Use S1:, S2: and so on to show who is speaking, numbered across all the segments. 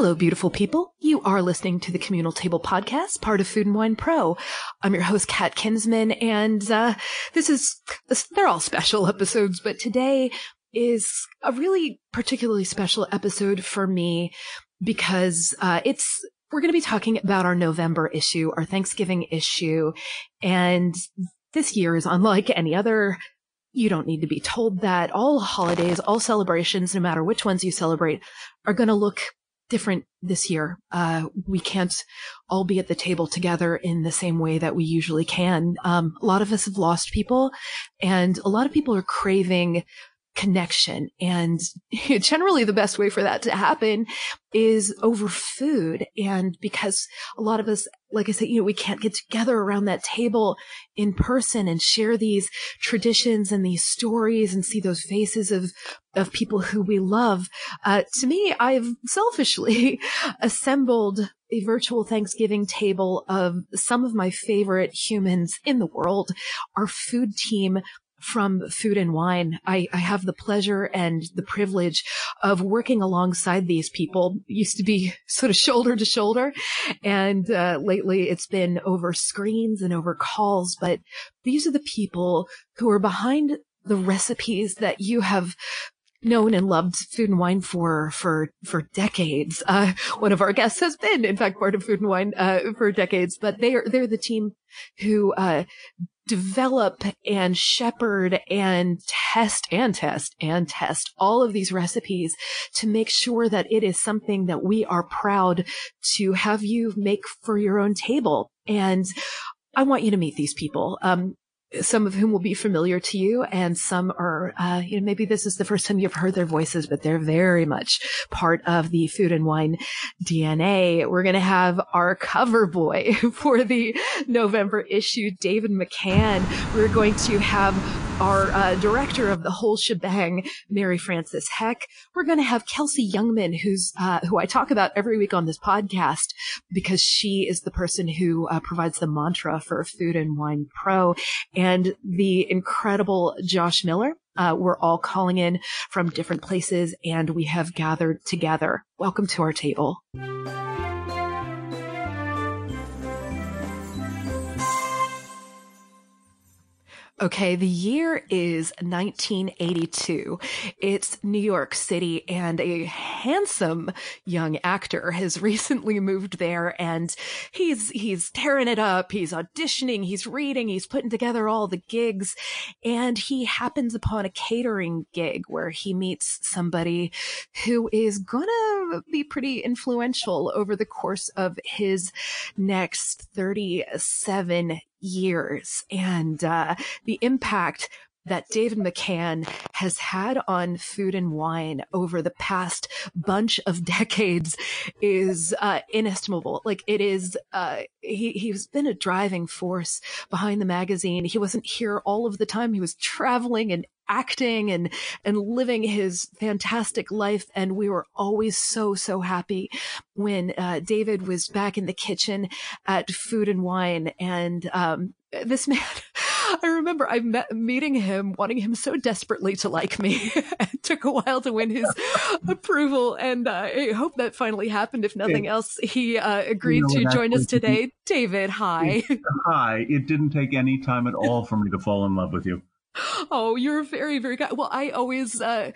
S1: Hello, beautiful people. You are listening to the Communal Table Podcast, part of Food and Wine Pro. I'm your host, Kat Kinsman, and uh, this is, they're all special episodes, but today is a really particularly special episode for me because uh, it's we're going to be talking about our November issue, our Thanksgiving issue, and this year is unlike any other. You don't need to be told that all holidays, all celebrations, no matter which ones you celebrate, are going to look different this year. Uh, we can't all be at the table together in the same way that we usually can. Um, a lot of us have lost people and a lot of people are craving connection. And generally the best way for that to happen is over food. And because a lot of us, like I said, you know, we can't get together around that table in person and share these traditions and these stories and see those faces of, of people who we love. Uh, to me, I've selfishly assembled a virtual Thanksgiving table of some of my favorite humans in the world. Our food team from food and wine. I, I, have the pleasure and the privilege of working alongside these people. Used to be sort of shoulder to shoulder. And uh, lately it's been over screens and over calls. But these are the people who are behind the recipes that you have known and loved food and wine for for for decades. Uh, one of our guests has been, in fact, part of food and wine uh, for decades. But they are they're the team who uh, develop and shepherd and test and test and test all of these recipes to make sure that it is something that we are proud to have you make for your own table. And I want you to meet these people. Um, some of whom will be familiar to you and some are, uh, you know, maybe this is the first time you've heard their voices, but they're very much part of the food and wine DNA. We're going to have our cover boy for the November issue, David McCann. We're going to have our uh, director of the whole shebang, Mary Frances Heck. We're going to have Kelsey Youngman, who's uh, who I talk about every week on this podcast because she is the person who uh, provides the mantra for Food and Wine Pro, and the incredible Josh Miller. Uh, we're all calling in from different places, and we have gathered together. Welcome to our table. Okay, the year is 1982. It's New York City and a handsome young actor has recently moved there and he's he's tearing it up. He's auditioning, he's reading, he's putting together all the gigs and he happens upon a catering gig where he meets somebody who is to be pretty influential over the course of his next 37 years. And uh, the impact that David McCann has had on food and wine over the past bunch of decades is uh, inestimable. Like it is, uh, he he's been a driving force behind the magazine. He wasn't here all of the time. He was traveling and acting and and living his fantastic life and we were always so so happy when uh, David was back in the kitchen at Food and Wine and um, this man I remember I met meeting him, wanting him so desperately to like me. it took a while to win his approval, and uh, I hope that finally happened. If nothing else, he uh, agreed you know, to join us today. David, hi.
S2: Hi. It didn't take any time at all for me to fall in love with you.
S1: Oh, you're very, very good. Well, I always, uh,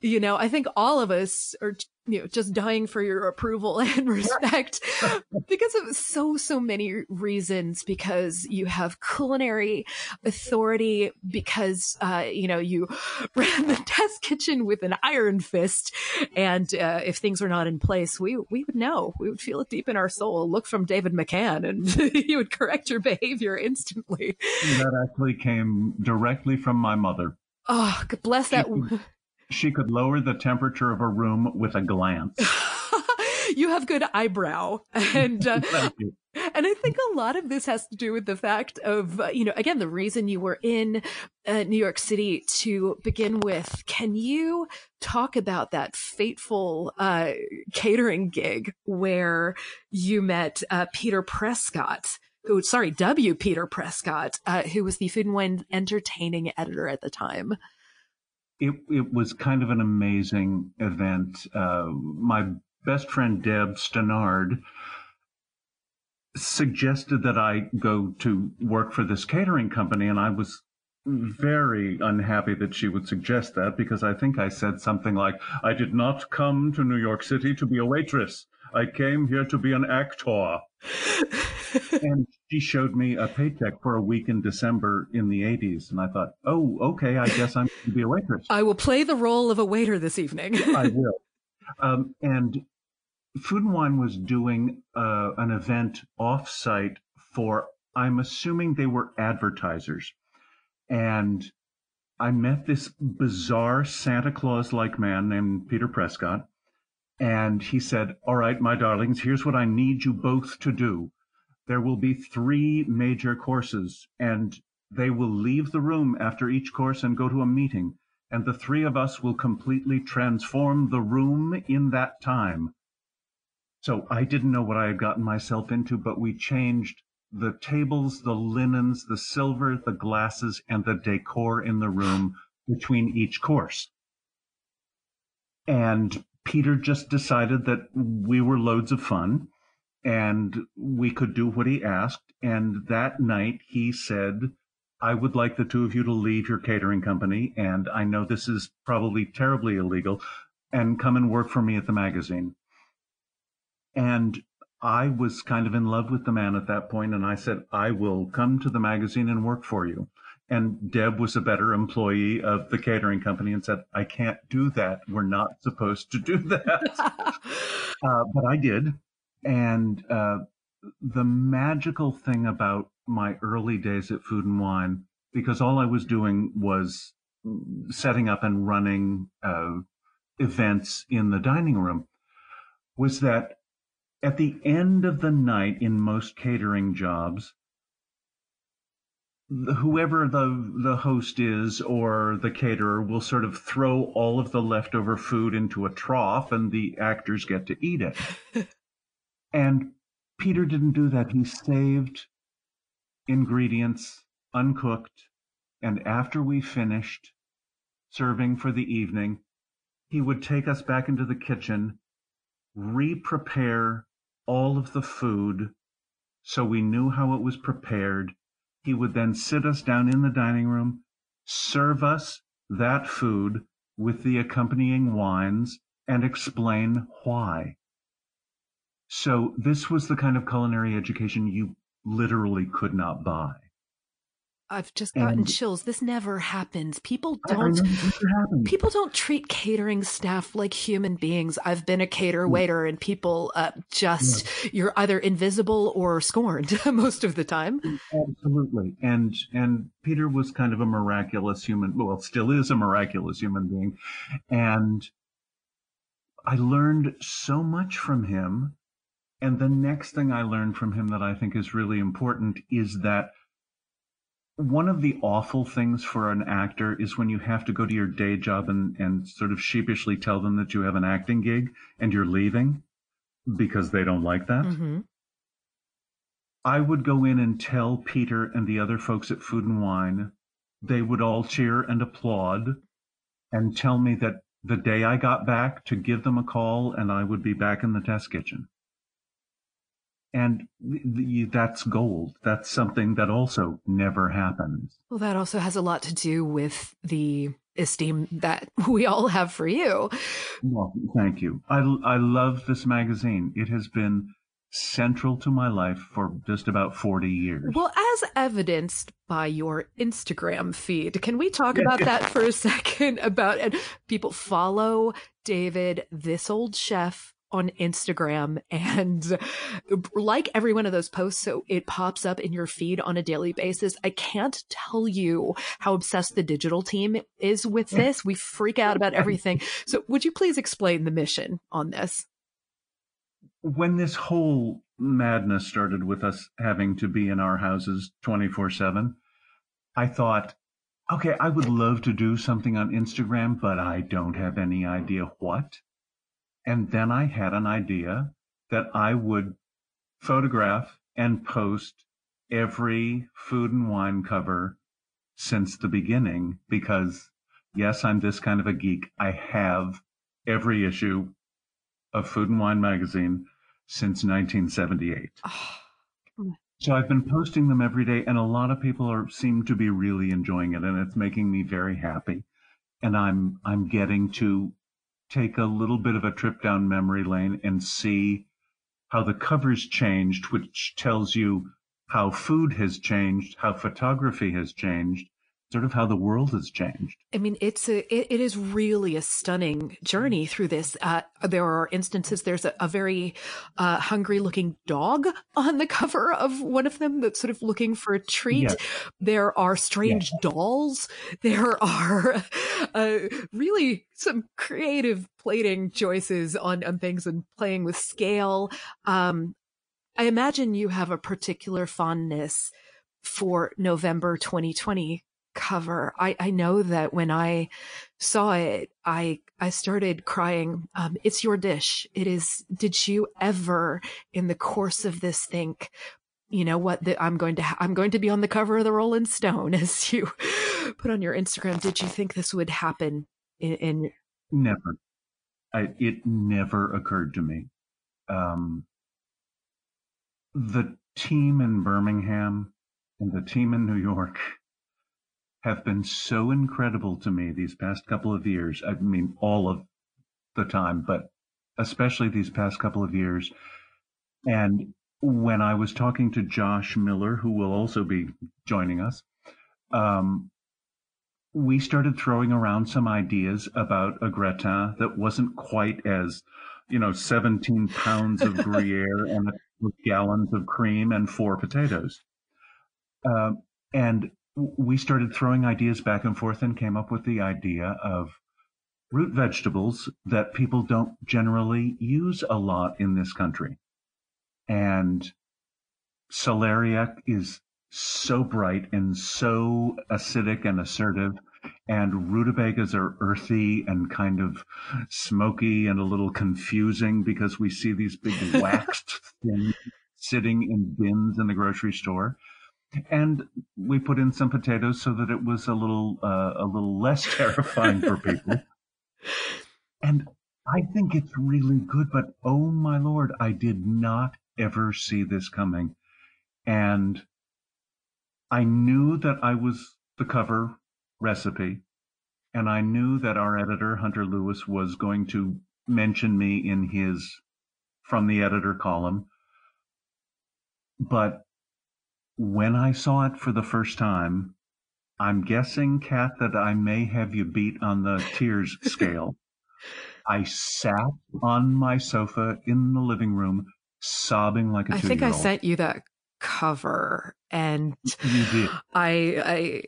S1: you know, I think all of us are you know, just dying for your approval and respect because of so, so many reasons. Because you have culinary authority, because, uh, you know, you ran the test kitchen with an iron fist. And, uh, if things were not in place, we, we would know. We would feel it deep in our soul. Look from David McCann and he would correct your behavior instantly.
S2: That actually came directly from my mother.
S1: Oh, god bless that.
S2: She could lower the temperature of a room with a glance.
S1: you have good eyebrow, and uh, and I think a lot of this has to do with the fact of uh, you know again the reason you were in uh, New York City to begin with. Can you talk about that fateful uh, catering gig where you met uh, Peter Prescott? Who, sorry, W. Peter Prescott, uh, who was the Food and Wine entertaining editor at the time
S2: it, it was kind of an amazing event. Uh, my best friend Deb Stenard suggested that I go to work for this catering company, and I was very unhappy that she would suggest that because I think I said something like, I did not come to New York City to be a waitress. I came here to be an actor. and she showed me a paycheck for a week in December in the 80s. And I thought, oh, okay, I guess I'm going to be a waitress.
S1: I will play the role of a waiter this evening.
S2: I will. Um, and Food and Wine was doing uh, an event offsite for, I'm assuming they were advertisers. And I met this bizarre Santa Claus like man named Peter Prescott. And he said, All right, my darlings, here's what I need you both to do. There will be three major courses, and they will leave the room after each course and go to a meeting. And the three of us will completely transform the room in that time. So I didn't know what I had gotten myself into, but we changed the tables, the linens, the silver, the glasses, and the decor in the room between each course. And Peter just decided that we were loads of fun and we could do what he asked. And that night he said, I would like the two of you to leave your catering company. And I know this is probably terribly illegal and come and work for me at the magazine. And I was kind of in love with the man at that point, and I said, I will come to the magazine and work for you. And Deb was a better employee of the catering company and said, I can't do that. We're not supposed to do that. uh, but I did. And uh, the magical thing about my early days at Food and Wine, because all I was doing was setting up and running uh, events in the dining room, was that at the end of the night in most catering jobs, whoever the the host is or the caterer will sort of throw all of the leftover food into a trough and the actors get to eat it. and Peter didn't do that. He saved ingredients uncooked and after we finished serving for the evening, he would take us back into the kitchen, re-prepare all of the food so we knew how it was prepared. He would then sit us down in the dining room, serve us that food with the accompanying wines, and explain why. So this was the kind of culinary education you literally could not buy.
S1: I've just gotten and chills. This never happens. People don't people don't treat catering staff like human beings. I've been a cater mm. waiter and people uh, just yeah. you're either invisible or scorned most of the time.
S2: Absolutely. And and Peter was kind of a miraculous human well, still is a miraculous human being. And I learned so much from him. And the next thing I learned from him that I think is really important is that one of the awful things for an actor is when you have to go to your day job and, and sort of sheepishly tell them that you have an acting gig and you're leaving because they don't like that. Mm-hmm. I would go in and tell Peter and the other folks at Food and Wine, they would all cheer and applaud and tell me that the day I got back to give them a call and I would be back in the test kitchen and that's gold. That's something that also never happens.
S1: Well, that also has a lot to do with the esteem that we all have for you.
S2: Well, thank you. I, I love this magazine. It has been central to my life for just about 40 years.
S1: Well, as evidenced by your Instagram feed, can we talk about that for a second? About and people follow David, this old chef on Instagram and like every one of those posts so it pops up in your feed on a daily basis. I can't tell you how obsessed the digital team is with this. We freak out about everything. So would you please explain the mission on this?
S2: When this whole madness started with us having to be in our houses 24 7, I thought, okay, I would love to do something on Instagram, but I don't have any idea what. And then I had an idea that I would photograph and post every food and wine cover since the beginning because yes, I'm this kind of a geek. I have every issue of Food and Wine magazine since 1978. Oh. Ah, so I've been posting them every day, and a lot of people are seem to be really enjoying it, and it's making me very happy. And I'm I'm getting to take a little bit of a trip down memory lane and see how the covers changed, which tells you how food has changed, how photography has changed, sort of how the world has changed.
S1: I mean, it's a, it, it is really a stunning journey through this. Uh, there are instances, there's a, a very, uh, hungry looking dog on the cover of one of them that's sort of looking for a treat. There are strange dolls. There are, uh, really some creative plating choices on, on things and playing with scale. Um, I imagine you have a particular fondness for November 2020 cover. I, I know that when I saw it, I, I started crying. Um, it's your dish. It is, did you ever in the course of this think, you know what, that I'm going to, ha- I'm going to be on the cover of the Rolling Stone as you put on your Instagram. Did you think this would happen in, in...
S2: never, I, it never occurred to me. Um, the team in Birmingham and the team in New York have been so incredible to me these past couple of years. I mean, all of the time, but especially these past couple of years. And when I was talking to Josh Miller, who will also be joining us, um, we started throwing around some ideas about a gratin that wasn't quite as, you know, 17 pounds of Gruyere and gallons of cream and four potatoes. Uh, and we started throwing ideas back and forth and came up with the idea of root vegetables that people don't generally use a lot in this country. And celeriac is so bright and so acidic and assertive. And rutabagas are earthy and kind of smoky and a little confusing because we see these big waxed things sitting in bins in the grocery store and we put in some potatoes so that it was a little uh, a little less terrifying for people. And I think it's really good, but oh my lord, I did not ever see this coming. And I knew that I was the cover recipe, and I knew that our editor, Hunter Lewis, was going to mention me in his from the editor column. But when I saw it for the first time, I'm guessing, Kat, that I may have you beat on the tears scale. I sat on my sofa in the living room, sobbing like a I
S1: think I sent you that cover, and
S2: you did.
S1: I, I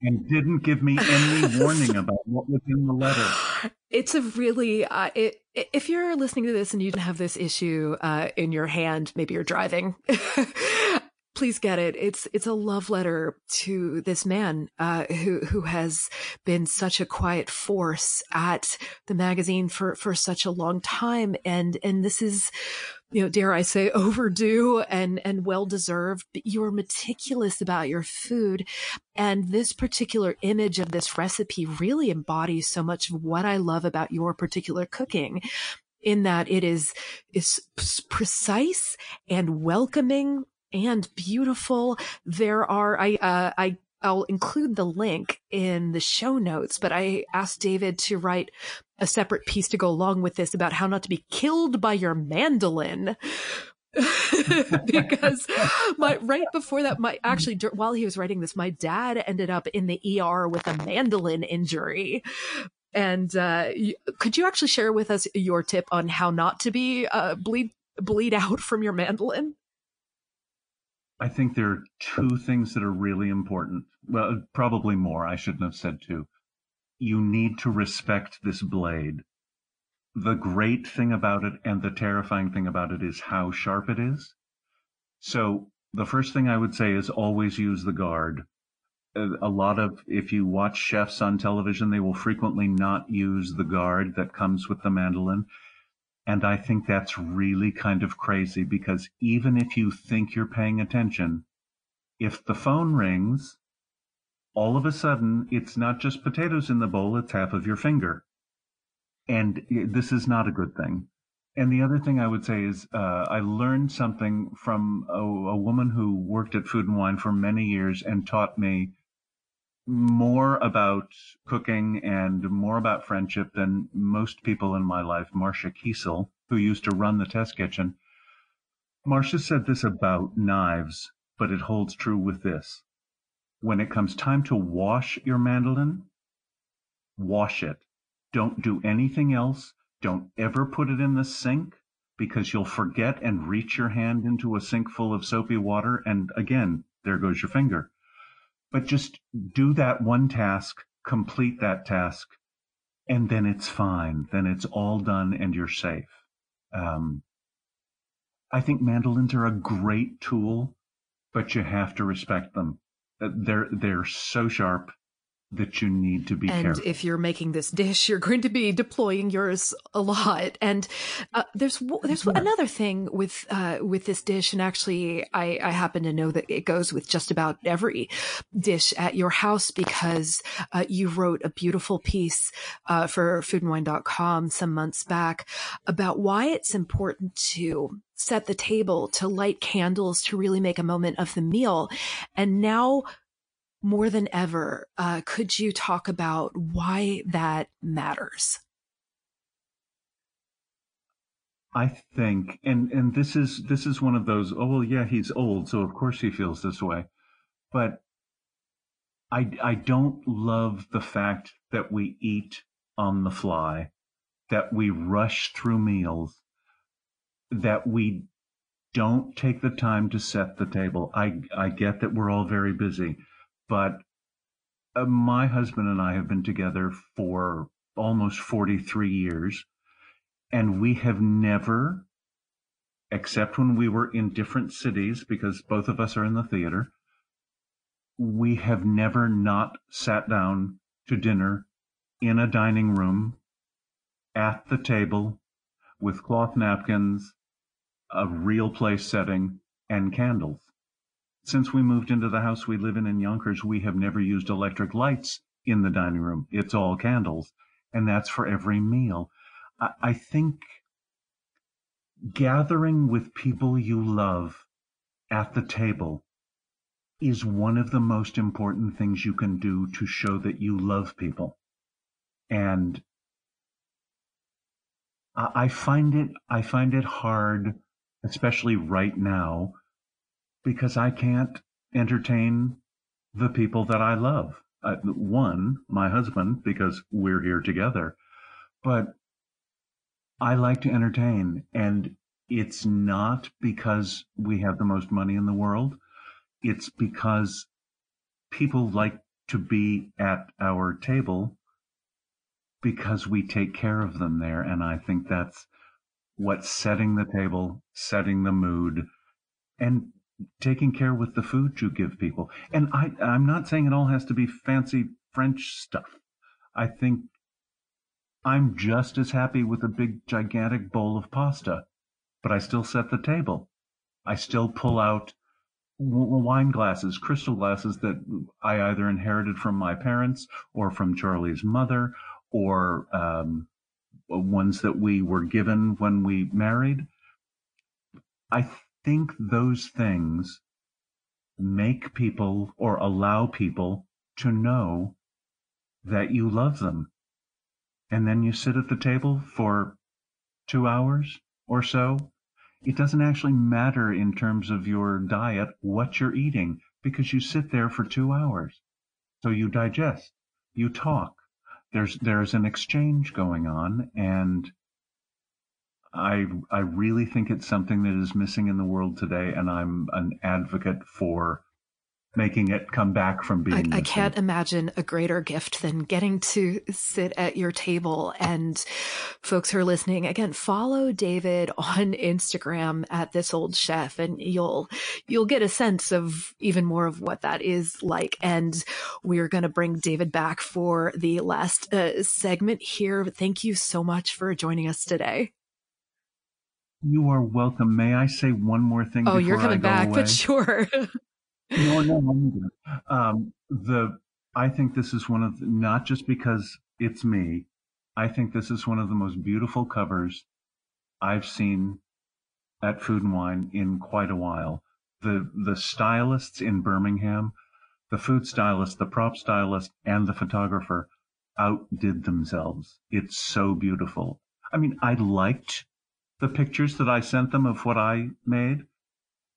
S2: and didn't give me any warning about what was in the letter.
S1: It's a really uh, it, if you're listening to this and you don't have this issue uh, in your hand, maybe you're driving. please get it. It's it's a love letter to this man uh, who who has been such a quiet force at the magazine for for such a long time, and and this is you know, dare I say, overdue and, and well deserved. But you're meticulous about your food. And this particular image of this recipe really embodies so much of what I love about your particular cooking in that it is, is precise and welcoming and beautiful. There are, I, uh, I, I'll include the link in the show notes, but I asked David to write a separate piece to go along with this about how not to be killed by your mandolin. because my right before that my actually while he was writing this my dad ended up in the ER with a mandolin injury and uh, could you actually share with us your tip on how not to be uh, bleed bleed out from your mandolin
S2: I think there are two things that are really important. Well, probably more. I shouldn't have said two. You need to respect this blade. The great thing about it and the terrifying thing about it is how sharp it is. So the first thing I would say is always use the guard. Uh, a lot of, if you watch chefs on television, they will frequently not use the guard that comes with the mandolin and I think that's really kind of crazy because even if you think you're paying attention, if the phone rings, all of a sudden it's not just potatoes in the bowl, it's half of your finger. And this is not a good thing. And the other thing I would say is uh, I learned something from a, a woman who worked at Food and Wine for many years and taught me more about cooking and more about friendship than most people in my life. Marcia Kiesel, who used to run the test kitchen. Marcia said this about knives, but it holds true with this. When it comes time to wash your mandolin, wash it. Don't do anything else. Don't ever put it in the sink because you'll forget and reach your hand into a sink full of soapy water. And again, there goes your finger. But just do that one task, complete that task, and then it's fine. Then it's all done and you're safe. Um, I think mandolins are a great tool, but you have to respect them. Uh, they're they're so sharp that you need to be
S1: and
S2: careful.
S1: if you're making this dish, you're going to be deploying yours a lot. And uh, there's there's yeah. another thing with uh, with this dish, and actually, I, I happen to know that it goes with just about every dish at your house because uh, you wrote a beautiful piece uh, for FoodandWine.com some months back about why it's important to set the table, to light candles, to really make a moment of the meal. And now more than ever, uh, could you talk about why that matters?
S2: I think, and and this is this is one of those. Oh well, yeah, he's old, so of course he feels this way. But I I don't love the fact that we eat on the fly, that we rush through meals, that we don't take the time to set the table. I I get that we're all very busy, but uh, my husband and I have been together for almost 43 years, and we have never, except when we were in different cities, because both of us are in the theater, we have never not sat down to dinner in a dining room at the table with cloth napkins, a real place setting, and candles. Since we moved into the house we live in in Yonkers, we have never used electric lights in the dining room. It's all candles, and that's for every meal. I, I think gathering with people you love at the table is one of the most important things you can do to show that you love people. And I find it I find it hard, especially right now, because I can't entertain the people that I love. Uh, one, my husband, because we're here together, but I like to entertain, and it's not because we have the most money in the world. It's because people like to be at our table because we take care of them there. And I think that's what's setting the table, setting the mood, and taking care with the food you give people. And I, I'm not saying it all has to be fancy French stuff. I think I'm just as happy with a big, gigantic bowl of pasta, but I still set the table. I still pull out wine glasses, crystal glasses that I either inherited from my parents or from Charlie's mother or um, ones that we were given when we married. I think those things make people or allow people to know that you love them. And then you sit at the table for two hours or so. It doesn't actually matter in terms of your diet what you're eating because you sit there for two hours. So you digest, you talk. There's, there's an exchange going on and I I really think it's something that is missing in the world today, and I'm an advocate for making it come back from being.
S1: I, I can't imagine a greater gift than getting to sit at your table. And folks who are listening, again, follow David on Instagram at this old chef, and you'll you'll get a sense of even more of what that is like. And we're going to bring David back for the last uh, segment here. Thank you so much for joining us today.
S2: You are welcome. May I say one more thing?
S1: Oh, you're coming back,
S2: away?
S1: but sure.
S2: no, no, no. Um, the I think this is one of the, not just because it's me. I think this is one of the most beautiful covers I've seen at Food and Wine in quite a while. The the stylists in Birmingham, the food stylist, the prop stylist, and the photographer outdid themselves. It's so beautiful. I mean, I liked the pictures that I sent them of what I made,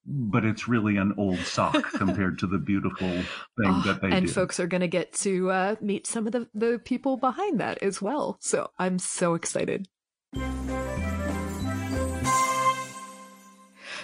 S2: but it's really an old sock compared to the beautiful thing oh, that they do.
S1: and
S2: did.
S1: folks are going to get to uh, meet some of the, the people behind that as well. So I'm so excited.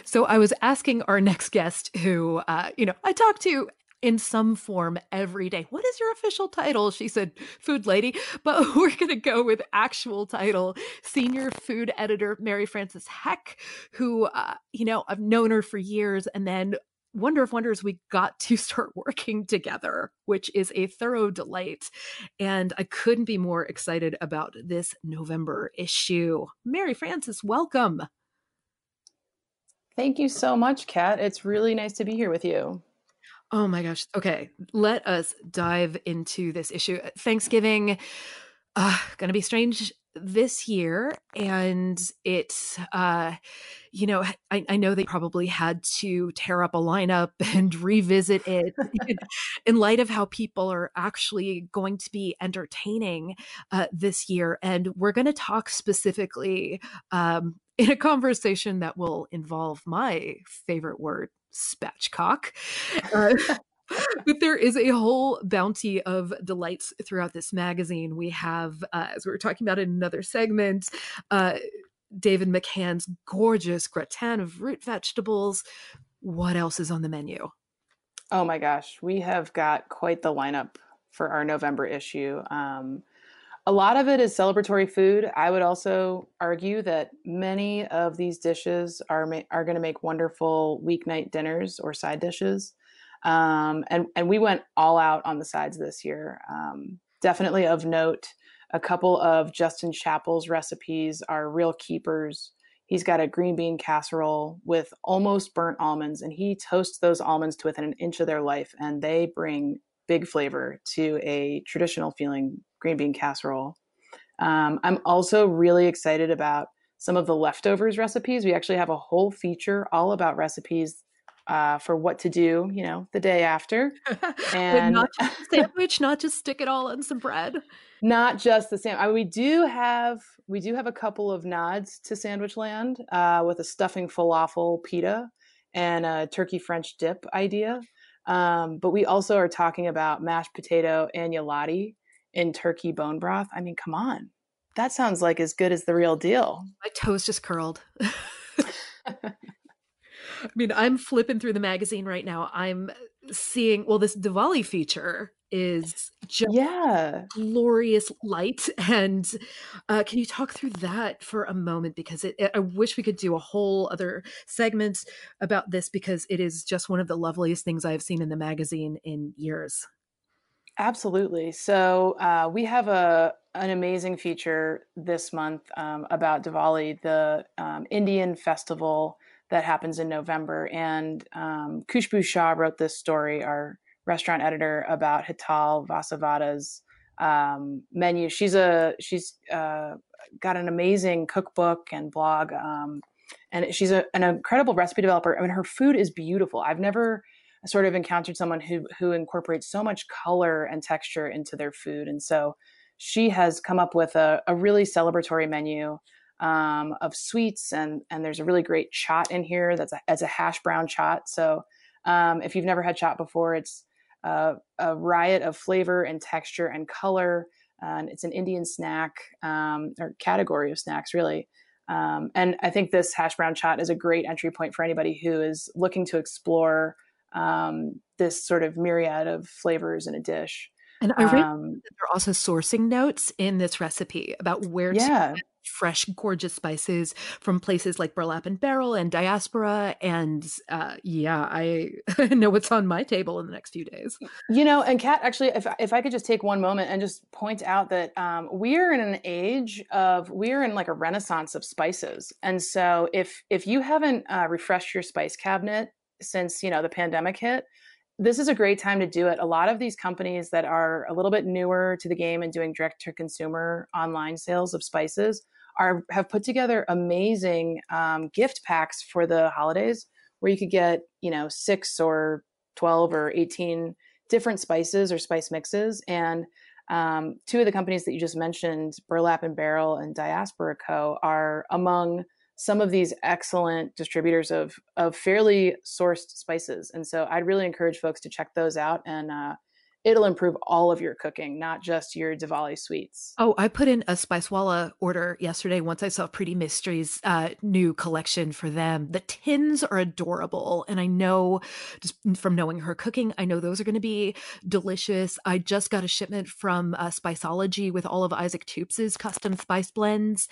S1: So I was asking our next guest, who uh, you know I talk to in some form every day. What is your official title? She said, Food Lady. But we're going to go with actual title Senior Food Editor Mary Frances Heck, who, uh, you know, I've known her for years. And then Wonder of Wonders, we got to start working together, which is a thorough delight. And I couldn't be more excited about this November issue. Mary Frances, welcome.
S3: Thank you so much, Kat. It's really nice to be here with you.
S1: Oh my gosh. Okay. Let us dive into this issue. Thanksgiving, uh, gonna be strange this year. And it's, uh, you know, I, I know they probably had to tear up a lineup and revisit it in light of how people are actually going to be entertaining uh, this year. And we're going to talk specifically um, in a conversation that will involve my favorite word, spatchcock. Uh, but there is a whole bounty of delights throughout this magazine. We have, uh, as we were talking about in another segment, uh, David McCann's gorgeous gratin of root vegetables. What else is on the menu?
S3: Oh my gosh, we have got quite the lineup for our November issue. Um, a lot of it is celebratory food. I would also argue that many of these dishes are are going to make wonderful weeknight dinners or side dishes. Um, and and we went all out on the sides this year. Um, definitely of note, a couple of Justin Chapple's recipes are real keepers. He's got a green bean casserole with almost burnt almonds, and he toasts those almonds to within an inch of their life, and they bring big flavor to a traditional feeling green bean casserole. Um, I'm also really excited about some of the leftovers recipes. We actually have a whole feature all about recipes uh, for what to do, you know, the day after.
S1: And not just sandwich, not just stick it all on some bread.
S3: Not just the. I mean, we do have we do have a couple of nods to Sandwich Land uh, with a stuffing falafel pita and a turkey French dip idea. Um, but we also are talking about mashed potato agnolotti in turkey bone broth. I mean, come on. That sounds like as good as the real deal.
S1: My toes just curled. I mean, I'm flipping through the magazine right now. I'm seeing, well, this Diwali feature is just
S3: yeah
S1: glorious light and uh, can you talk through that for a moment because it, it, i wish we could do a whole other segment about this because it is just one of the loveliest things i've seen in the magazine in years
S3: absolutely so uh, we have a an amazing feature this month um, about diwali the um, indian festival that happens in november and um, Khushbu Shah wrote this story our restaurant editor about Hetal Vasavada's um, menu. She's a she's uh, got an amazing cookbook and blog, um, and she's a, an incredible recipe developer. I mean, her food is beautiful. I've never sort of encountered someone who who incorporates so much color and texture into their food, and so she has come up with a, a really celebratory menu. Um, of sweets and and there's a really great chaat in here that's a, as a hash brown chaat. So um, if you've never had chaat before, it's uh, a riot of flavor and texture and color. and it's an Indian snack um, or category of snacks, really. Um, and I think this hash brown chaat is a great entry point for anybody who is looking to explore um, this sort of myriad of flavors in a dish.
S1: And I read um, are also sourcing notes in this recipe about where yeah. to fresh, gorgeous spices from places like Burlap and Barrel and Diaspora. And uh, yeah, I know what's on my table in the next few days.
S3: You know, and Kat, actually, if, if I could just take one moment and just point out that um, we're in an age of, we're in like a renaissance of spices. And so if, if you haven't uh, refreshed your spice cabinet since, you know, the pandemic hit, this is a great time to do it. A lot of these companies that are a little bit newer to the game and doing direct to consumer online sales of spices are have put together amazing um, gift packs for the holidays where you could get you know six or 12 or 18 different spices or spice mixes and um, two of the companies that you just mentioned burlap and barrel and diaspora co are among some of these excellent distributors of of fairly sourced spices. And so i'd really encourage folks to check those out and uh, it'll improve all of your cooking, not just your Diwali sweets.
S1: Oh, I put in a Spicewalla order yesterday once I saw Preeti Mistry's uh, new collection for them. The tins are adorable. And I know just from knowing her cooking, I know those are going to be delicious. I just got a shipment from uh, Spiceology with all of Isaac Toups' custom spice blends.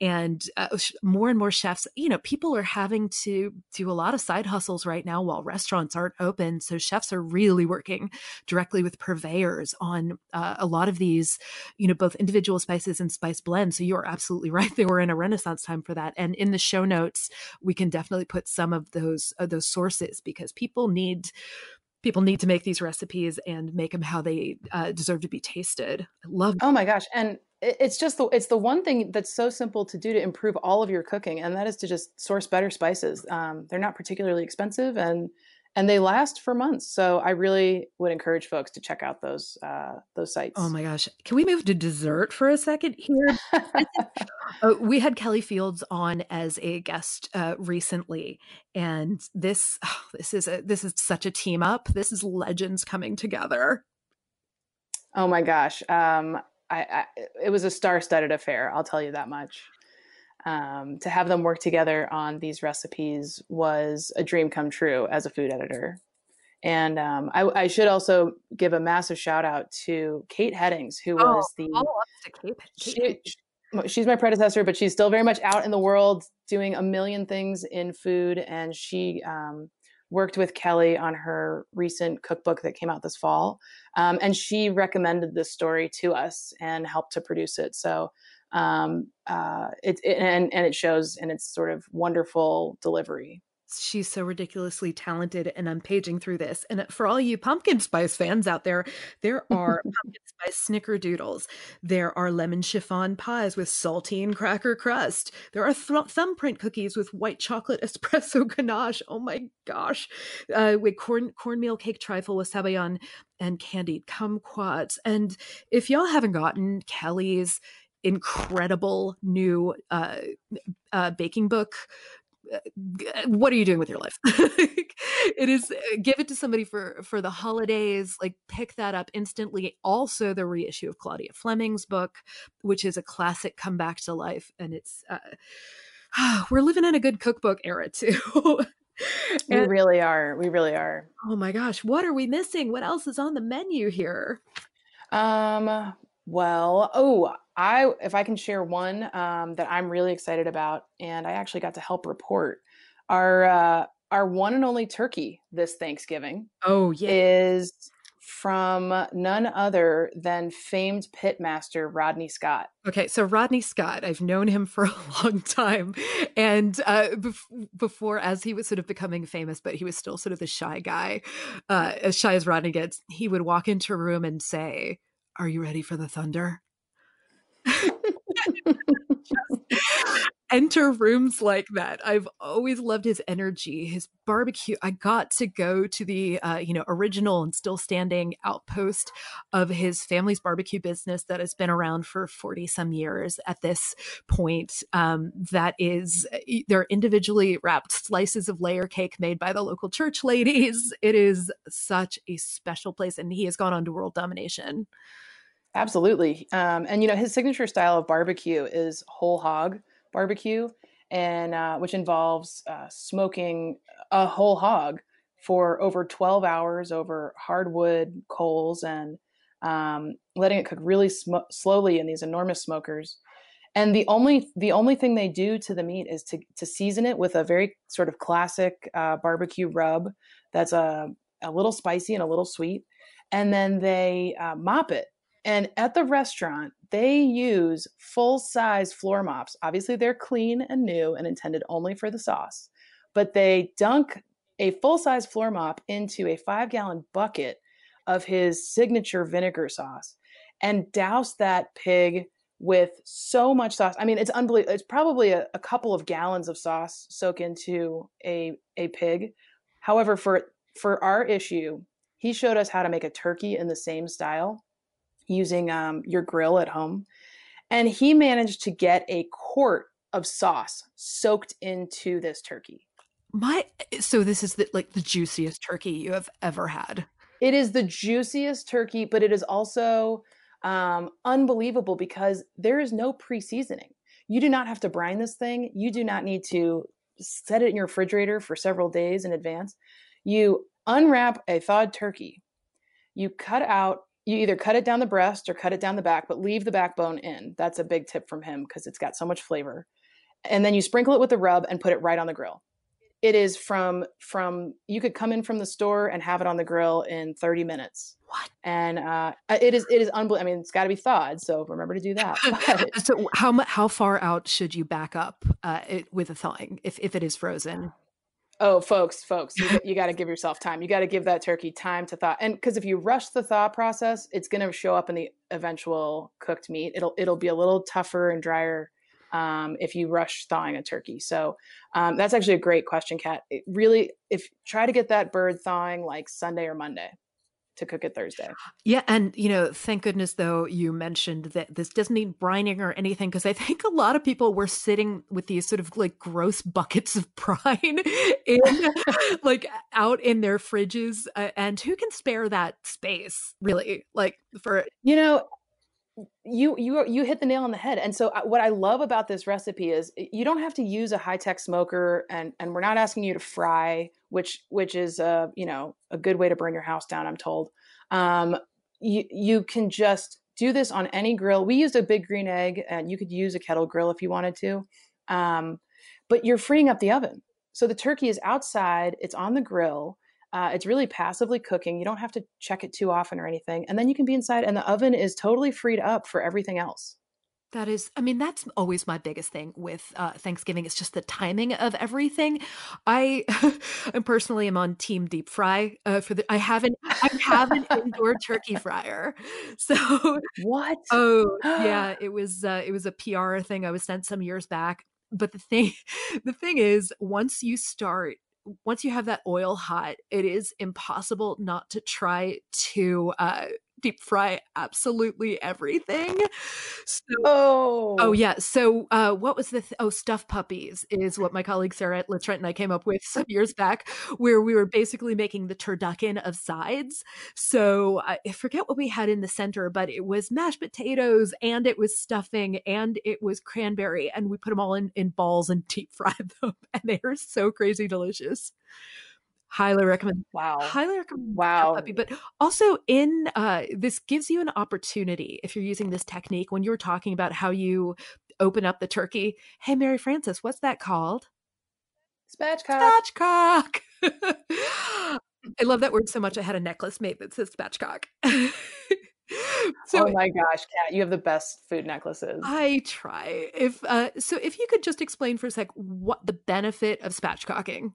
S1: And uh, more and more chefs, you know, people are having to do a lot of side hustles right now while restaurants aren't open. So chefs are really working directly with purveyors on uh, a lot of these, you know, both individual spices and spice blends. So you're absolutely right. They were in a renaissance time for that. And in the show notes, we can definitely put some of those uh, those sources because people need people need to make these recipes and make them how they uh, deserve to be tasted. I love.
S3: Oh my gosh! And it's just the it's the one thing that's so simple to do to improve all of your cooking, and that is to just source better spices. Um, they're not particularly expensive, and and they last for months. So I really would encourage folks to check out those uh, those sites.
S1: Oh my gosh, can we move to dessert for a second here? uh, we had Kelly Fields on as a guest uh, recently, and this oh, this is a this is such a team up. This is legends coming together.
S3: Oh my gosh, um, I, I it was a star-studded affair. I'll tell you that much um, to have them work together on these recipes was a dream come true as a food editor. And um, I, I, should also give a massive shout out to Kate Heddings, who oh, was the. Kate. Kate. She, she's my predecessor, but she's still very much out in the world doing a million things in food. And she um, worked with Kelly on her recent cookbook that came out this fall. Um, and she recommended this story to us and helped to produce it. So um, uh, it, it, and and it shows in its sort of wonderful delivery.
S1: She's so ridiculously talented, and I'm paging through this. And for all you pumpkin spice fans out there, there are pumpkin spice snickerdoodles. There are lemon chiffon pies with saltine cracker crust. There are th- thumbprint cookies with white chocolate espresso ganache. Oh my gosh! Uh, with corn cornmeal cake trifle with sabayon and candied kumquats. And if y'all haven't gotten Kelly's incredible new uh, uh, baking book uh, what are you doing with your life? It is uh, give it to somebody for for the holidays like pick that up instantly. Also the reissue of claudia fleming's book which is a classic come back to life and it's uh, we're living in a good cookbook era too.
S3: And, we really are. We really are.
S1: Oh my gosh what are we missing? What else is on the menu here?
S3: Um well, oh, I if I can share one um, that I'm really excited about, and I actually got to help report our uh, our one and only turkey this Thanksgiving.
S1: Oh yeah,
S3: is from none other than famed pitmaster Rodney Scott.
S1: Okay, so Rodney Scott, I've known him for a long time, and uh, bef- before, as he was sort of becoming famous, but he was still sort of the shy guy, uh, as shy as Rodney gets. He would walk into a room and say are you ready for the thunder? enter rooms like that. I've always loved his energy, his barbecue. I got to go to the uh, you know original and still standing outpost of his family's barbecue business that has been around for forty some years at this point. Um, that is, they're individually wrapped slices of layer cake made by the local church ladies. It is such a special place, and he has gone on to world domination.
S3: Absolutely. Um, and you know, his signature style of barbecue is whole hog barbecue, and uh, which involves uh, smoking a whole hog for over 12 hours over hardwood coals and um, letting it cook really sm- slowly in these enormous smokers. And the only the only thing they do to the meat is to to season it with a very sort of classic uh, barbecue rub that's a a little spicy and a little sweet, and then they uh, mop it and at the restaurant, they use full size floor mops. Obviously, they're clean and new and intended only for the sauce, but they dunk a full size floor mop into a five gallon bucket of his signature vinegar sauce and douse that pig with so much sauce. I mean, it's unbelievable. It's probably a, a couple of gallons of sauce soak into a a pig. However, for for our issue, he showed us how to make a turkey in the same style using um, your grill at home. And he managed to get a quart of sauce soaked into this turkey.
S1: My so this is the, like the juiciest turkey you have ever had.
S3: It is the juiciest turkey, but it is also um, unbelievable because there is no pre-seasoning. You do not have to brine this thing. You do not need to set it in your refrigerator for several days in advance. You unwrap a thawed turkey. You cut out you either cut it down the breast or cut it down the back, but leave the backbone in. That's a big tip from him because it's got so much flavor. And then you sprinkle it with the rub and put it right on the grill. It is from from you could come in from the store and have it on the grill in 30 minutes.
S1: What?
S3: And uh, it is it is unbelievable. I mean, it's got to be thawed, so remember to do that.
S1: But... so how how far out should you back up uh, it, with a thawing if if it is frozen?
S3: Oh, folks, folks, you, you got to give yourself time. You got to give that turkey time to thaw. And because if you rush the thaw process, it's going to show up in the eventual cooked meat. It'll it'll be a little tougher and drier um, if you rush thawing a turkey. So um, that's actually a great question, Kat. It really, if try to get that bird thawing like Sunday or Monday to cook it Thursday.
S1: Yeah, and you know, thank goodness though you mentioned that this doesn't need brining or anything because I think a lot of people were sitting with these sort of like gross buckets of brine in like out in their fridges, uh, and who can spare that space really? Like for
S3: you know, you you you hit the nail on the head. And so uh, what i love about this recipe is you don't have to use a high-tech smoker and and we're not asking you to fry which which is a you know a good way to burn your house down i'm told. Um, you you can just do this on any grill. We used a big green egg and you could use a kettle grill if you wanted to um, but you're freeing up the oven. So the turkey is outside it's on the grill uh, it's really passively cooking. You don't have to check it too often or anything. And then you can be inside, and the oven is totally freed up for everything else.
S1: That is, I mean, that's always my biggest thing with uh, Thanksgiving. It's just the timing of everything. I, I personally am on team deep fry uh, for the. I haven't, I have an indoor turkey fryer. So
S3: what?
S1: Oh yeah, it was uh, it was a PR thing I was sent some years back. But the thing, the thing is, once you start once you have that oil hot, it is impossible not to try to uh, deep fry absolutely everything.
S3: So, oh,
S1: oh yeah. So uh, what was the th- oh stuff puppies is what my colleague Sarah Trent and I came up with some years back, where we were basically making the turducken of sides. So I forget what we had in the center, but it was mashed potatoes and it was stuffing and it was cranberry, and we put them all in in balls and deep fried them, and they are so crazy delicious highly recommend
S3: wow.
S1: highly recommend
S3: wow
S1: puppy but also in uh this gives you an opportunity if you're using this technique when you were talking about how you open up the turkey. Hey mary frances what's that called?
S3: Spatchcock.
S1: Spatchcock. I love that word so much i had a necklace made that says spatchcock.
S3: So oh my gosh kat you have the best food necklaces.
S1: I try. If uh so if you could just explain for a sec what the benefit of spatchcocking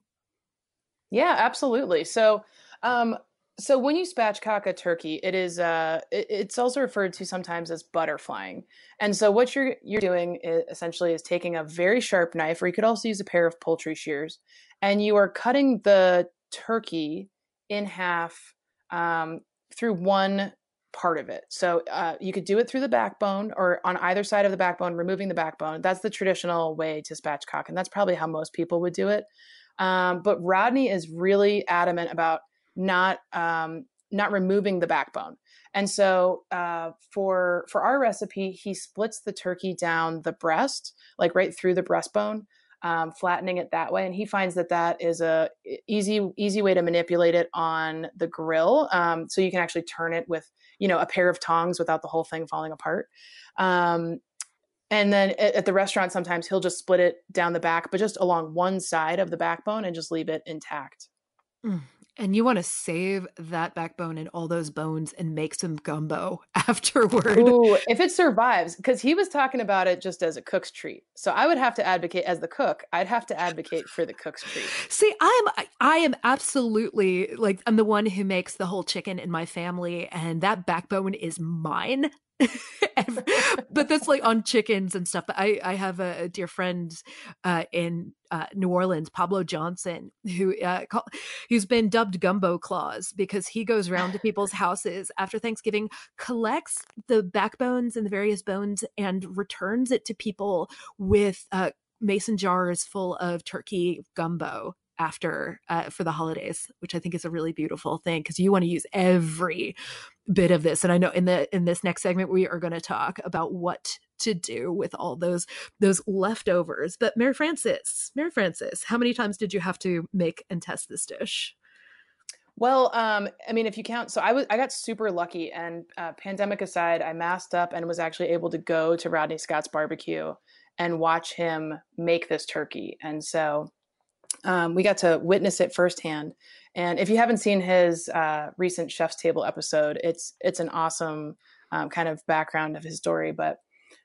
S3: yeah, absolutely. So, um, so when you spatchcock a turkey, it is uh, it, it's also referred to sometimes as butterflying. And so what you're you're doing is, essentially is taking a very sharp knife, or you could also use a pair of poultry shears, and you are cutting the turkey in half um, through one part of it. So uh, you could do it through the backbone or on either side of the backbone, removing the backbone. That's the traditional way to spatchcock, and that's probably how most people would do it. Um, but Rodney is really adamant about not um, not removing the backbone. And so uh, for for our recipe, he splits the turkey down the breast, like right through the breastbone, um, flattening it that way. And he finds that that is a easy easy way to manipulate it on the grill. Um, so you can actually turn it with you know a pair of tongs without the whole thing falling apart. Um, and then at, the restaurant sometimes he'll just split it down the back but just along one side of the backbone and just leave it intact.
S1: Mm. and you want to save that backbone and all those bones and make some gumbo afterward.
S3: Ooh, if it survives because he was talking about it just as a cook's treat. So i would have to advocate as the cook i'd have to advocate for the cook's treat.
S1: See i am i am absolutely like i'm the one who makes the whole chicken in my family and that backbone is mine but that's like on chickens and stuff. But I, I have a, dear friend uh, in uh, New Orleans, Pableaux Johnson, who uh, call, who's been dubbed Gumbo Claus because he goes around to people's houses after Thanksgiving, collects the backbones and the various bones, and returns it to people with uh, mason jars full of turkey gumbo after uh, for the holidays, which I think is a really beautiful thing because you want to use every bit of this. And I know in the in this next segment we are going to talk about what to do with all those those leftovers. But Mary Frances, Mary Frances, how many times did you have to make and test this dish?
S3: Well, um, I mean, if you count, so I was I got super lucky, and uh, pandemic aside, I masked up and was actually able to go to Rodney Scott's barbecue and watch him make this turkey. And so um, we got to witness it firsthand. And if you haven't seen his uh, recent Chef's Table episode, it's it's an awesome um, kind of background of his story. But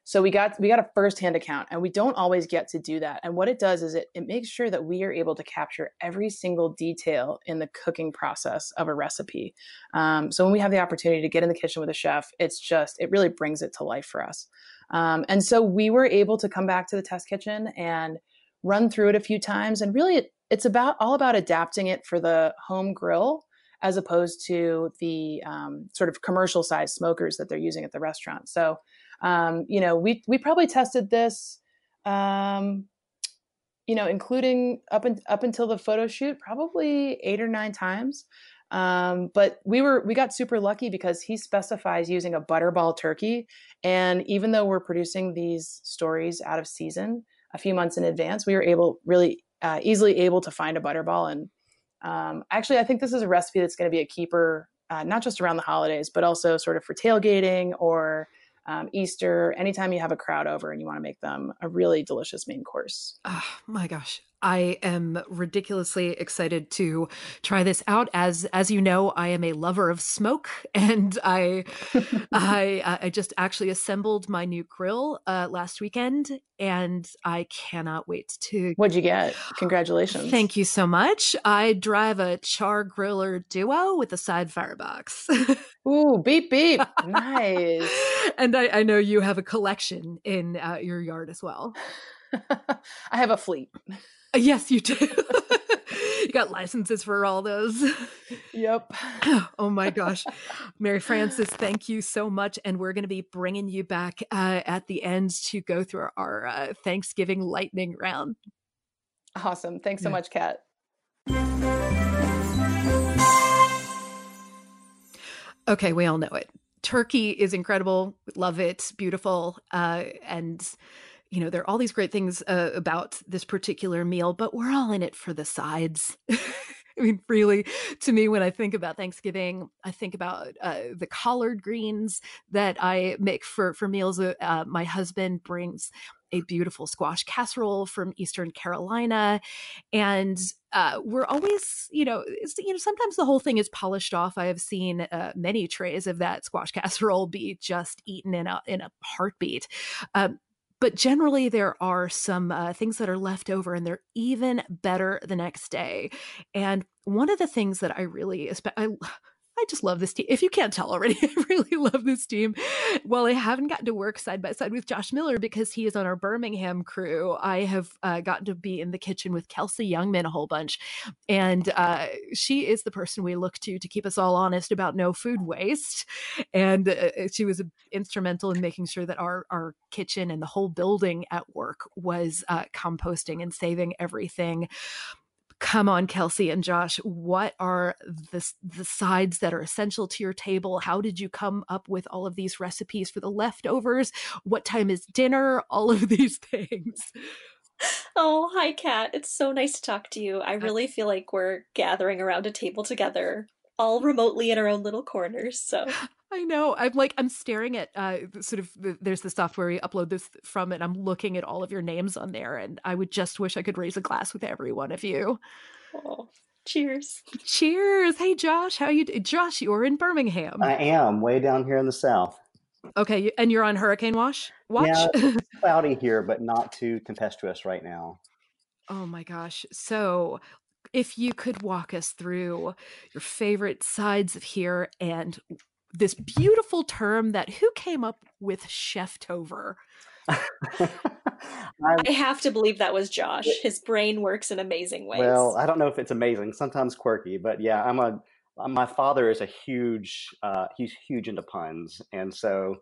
S3: so we got we got a firsthand account, and we don't always get to do that. And what it does is it it makes sure that we are able to capture every single detail in the cooking process of a recipe. Um, so when we have the opportunity to get in the kitchen with a chef, it's just it really brings it to life for us. Um, and so we were able to come back to the test kitchen and run through it a few times. And really, it, it's about all about adapting it for the home grill as opposed to the um, sort of commercial size smokers that they're using at the restaurant. So, um, you know, we we probably tested this, um, you know, including up and up until the photo shoot, probably eight or nine times. Um, but we were we got super lucky because he specifies using a butterball turkey, and even though we're producing these stories out of season a few months in advance, we were able really uh, easily able to find a butterball. And um, actually, I think this is a recipe that's going to be a keeper, uh, not just around the holidays, but also sort of for tailgating or um, Easter, anytime you have a crowd over and you want to make them a really delicious main course.
S1: Oh my gosh. I am ridiculously excited to try this out. As as you know, I am a lover of smoke, and I I I just actually assembled my new grill uh, last weekend, and I cannot wait to.
S3: What'd you get? Congratulations!
S1: Thank you so much. I drive a char griller duo with a side firebox.
S3: Ooh, beep beep! Nice.
S1: and I, I know you have a collection in uh, your yard as well.
S3: I have a fleet.
S1: Uh, yes, you do. you got licenses for all those.
S3: Yep.
S1: oh my gosh. Mary Frances, thank you so much. And we're going to be bringing you back uh, at the end to go through our uh, Thanksgiving lightning round.
S3: Awesome. Thanks so yeah. much, Kat.
S1: Okay, we all know it. Turkey is incredible. Love it. Beautiful. Uh, and you know, there are all these great things uh, about this particular meal, but we're all in it for the sides. I mean, really, to me, when I think about Thanksgiving, I think about uh, the collard greens that I make for for meals. Uh, uh my husband brings a beautiful squash casserole from Eastern Carolina, and uh, we're always, you know, you know, sometimes the whole thing is polished off. I have seen uh, many trays of that squash casserole be just eaten in a in a heartbeat. Um, but generally there are some uh, things that are left over and they're even better the next day. And one of the things that i really I, I just love this team. If you can't tell already, I really love this team. While I haven't gotten to work side by side with Josh Miller because he is on our Birmingham crew, I have uh, gotten to be in the kitchen with Kelsey Youngman a whole bunch. And uh, she is the person we look to to keep us all honest about no food waste. And uh, she was instrumental in making sure that our, our kitchen and the whole building at work was uh, composting and saving everything come on kelsey and josh what are the, the sides that are essential to your table? How did you come up with all of these recipes for the leftovers? What time is dinner? All of these things.
S4: Oh hi kat. It's so nice to talk to you. I really feel like we're gathering around a table together all remotely in our own little corners so
S1: I know. I'm like I'm staring at uh sort of there's the software you upload this from and I'm looking at all of your names on there and I would just wish I could raise a glass with every one of you.
S4: Oh, cheers.
S1: Cheers. Hey Josh, how you Josh, you're in Birmingham.
S5: I am, way down here in the south.
S1: Okay, and you're on hurricane wash? Watch.
S5: Yeah, it's cloudy here, but not too tempestuous right now.
S1: Oh my gosh. So, if you could walk us through your favorite sides of here and this beautiful term that who came up with cheftover?
S4: I have to believe that was Josh. His brain works in amazing ways.
S5: Well, I don't know if it's amazing. Sometimes quirky, but yeah, I'm a. My father is a huge. Uh, he's huge into puns, and so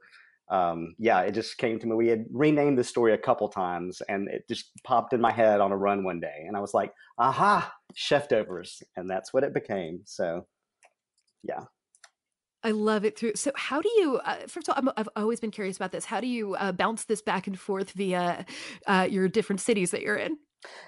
S5: um, yeah, it just came to me. We had renamed the story a couple times, and it just popped in my head on a run one day, and I was like, "Aha, cheftovers," and that's what it became. So, yeah.
S1: I love it through. So, how do you? Uh, first of all, i have always been curious about this. How do you uh, bounce this back and forth via uh, your different cities that you're in?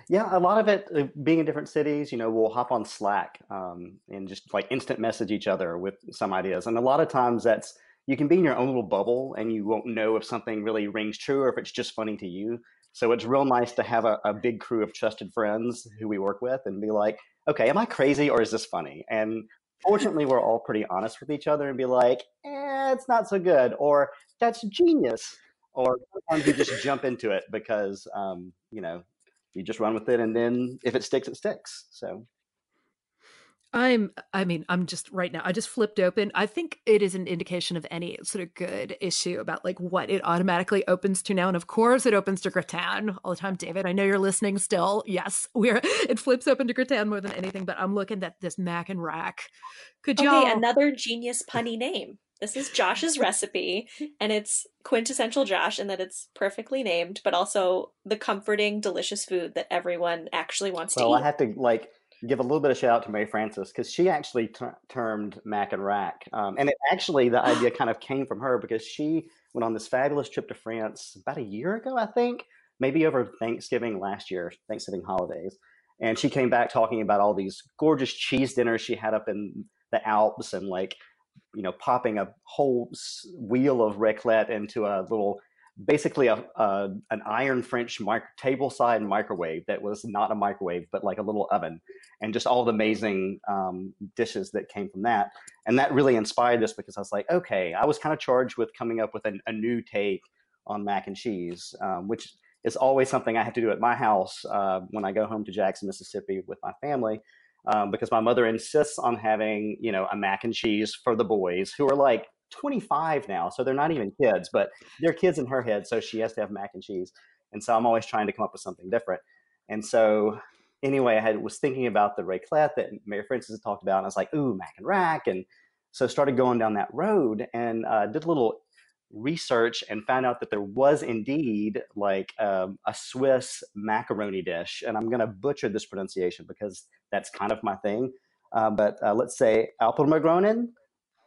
S5: Yeah, a lot of it uh, being in different cities. You know, we'll hop on Slack um, and just like instant message each other with some ideas, and a lot of times that's you can be in your own little bubble and you won't know if something really rings true or if it's just funny to you. So it's real nice to have a, a big crew of trusted friends who we work with and be like, okay, am I crazy or is this funny? And fortunately, we're all pretty honest with each other and be like, eh, it's not so good, or that's genius, or sometimes you just jump into it because, um, you know, you just run with it, and then if it sticks, it sticks. So.
S1: I'm I mean, I'm just right now. I just flipped open. I think it is an indication of any sort of good issue about like what it automatically opens to now. And of course it opens to Gratin all the time. David, I know you're listening still. Yes, we're it flips open to Gratin more than anything, but I'm looking at this mac and rack.
S4: Could you Okay, another genius punny name. This is Josh's recipe, and it's quintessential Josh in that it's perfectly named, but also the comforting, delicious food that everyone actually wants
S5: well,
S4: to eat.
S5: Well, I have to like give a little bit of shout out to Mary Frances because she actually ter- termed Mac and Rack. Um, and it actually, the idea kind of came from her because she went on this fabulous trip to France about a year ago, I think, maybe over Thanksgiving last year, Thanksgiving holidays. And she came back talking about all these gorgeous cheese dinners she had up in the Alps and like, you know, popping a whole wheel of raclette into a little basically a, a, an iron French mic- table side microwave that was not a microwave but like a little oven, and just all the amazing um, dishes that came from that. And that really inspired this because I was like, okay, I was kind of charged with coming up with an, a new take on mac and cheese, um, which is always something I have to do at my house uh, when I go home to Jackson, Mississippi with my family. Um, because my mother insists on having, you know, a mac and cheese for the boys who are like 25 now, so they're not even kids, but they're kids in her head, so she has to have mac and cheese. And so I'm always trying to come up with something different. And so anyway, I had, was thinking about the raclette that Mary Frances had talked about, and I was like, ooh, mac and rack. And so started going down that road and uh, did a little research and found out that there was indeed like um, a Swiss macaroni dish. And I'm going to butcher this pronunciation because that's kind of my thing. Uh, but uh, let's say Apfelmagronen,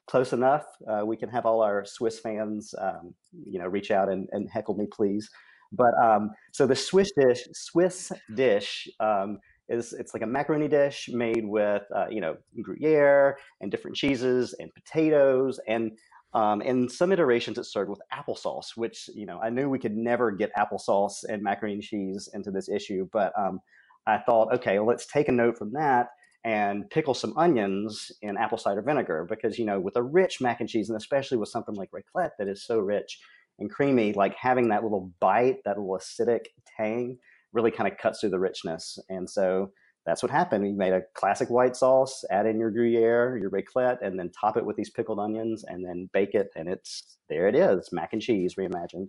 S5: close enough. Uh, we can have all our Swiss fans, um, you know, reach out and, and, heckle me, please. But um, so the Swiss dish, Swiss dish, um, is it's like a macaroni dish made with uh, you know Gruyere and different cheeses and potatoes and um, in some iterations it's served with applesauce, which you know I knew we could never get applesauce and macaroni and cheese into this issue, but um, I thought, okay, well, let's take a note from that and pickle some onions in apple cider vinegar because you know with a rich mac and cheese and especially with something like raclette that is so rich and creamy like having that little bite that little acidic tang really kind of cuts through the richness. And so that's what happened. We made a classic white sauce add in your gruyere your raclette and then top it with these pickled onions and then bake it and it's there it is mac and cheese reimagined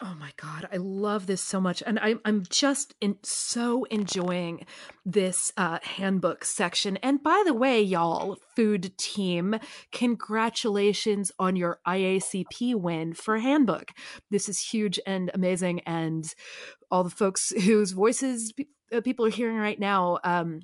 S1: Oh my God, I love this so much. And I, I'm just in, so enjoying this uh, handbook section. And by the way, y'all, food team, congratulations on your IACP win for handbook. This is huge and amazing. And all the folks whose voices uh, people are hearing right now, um,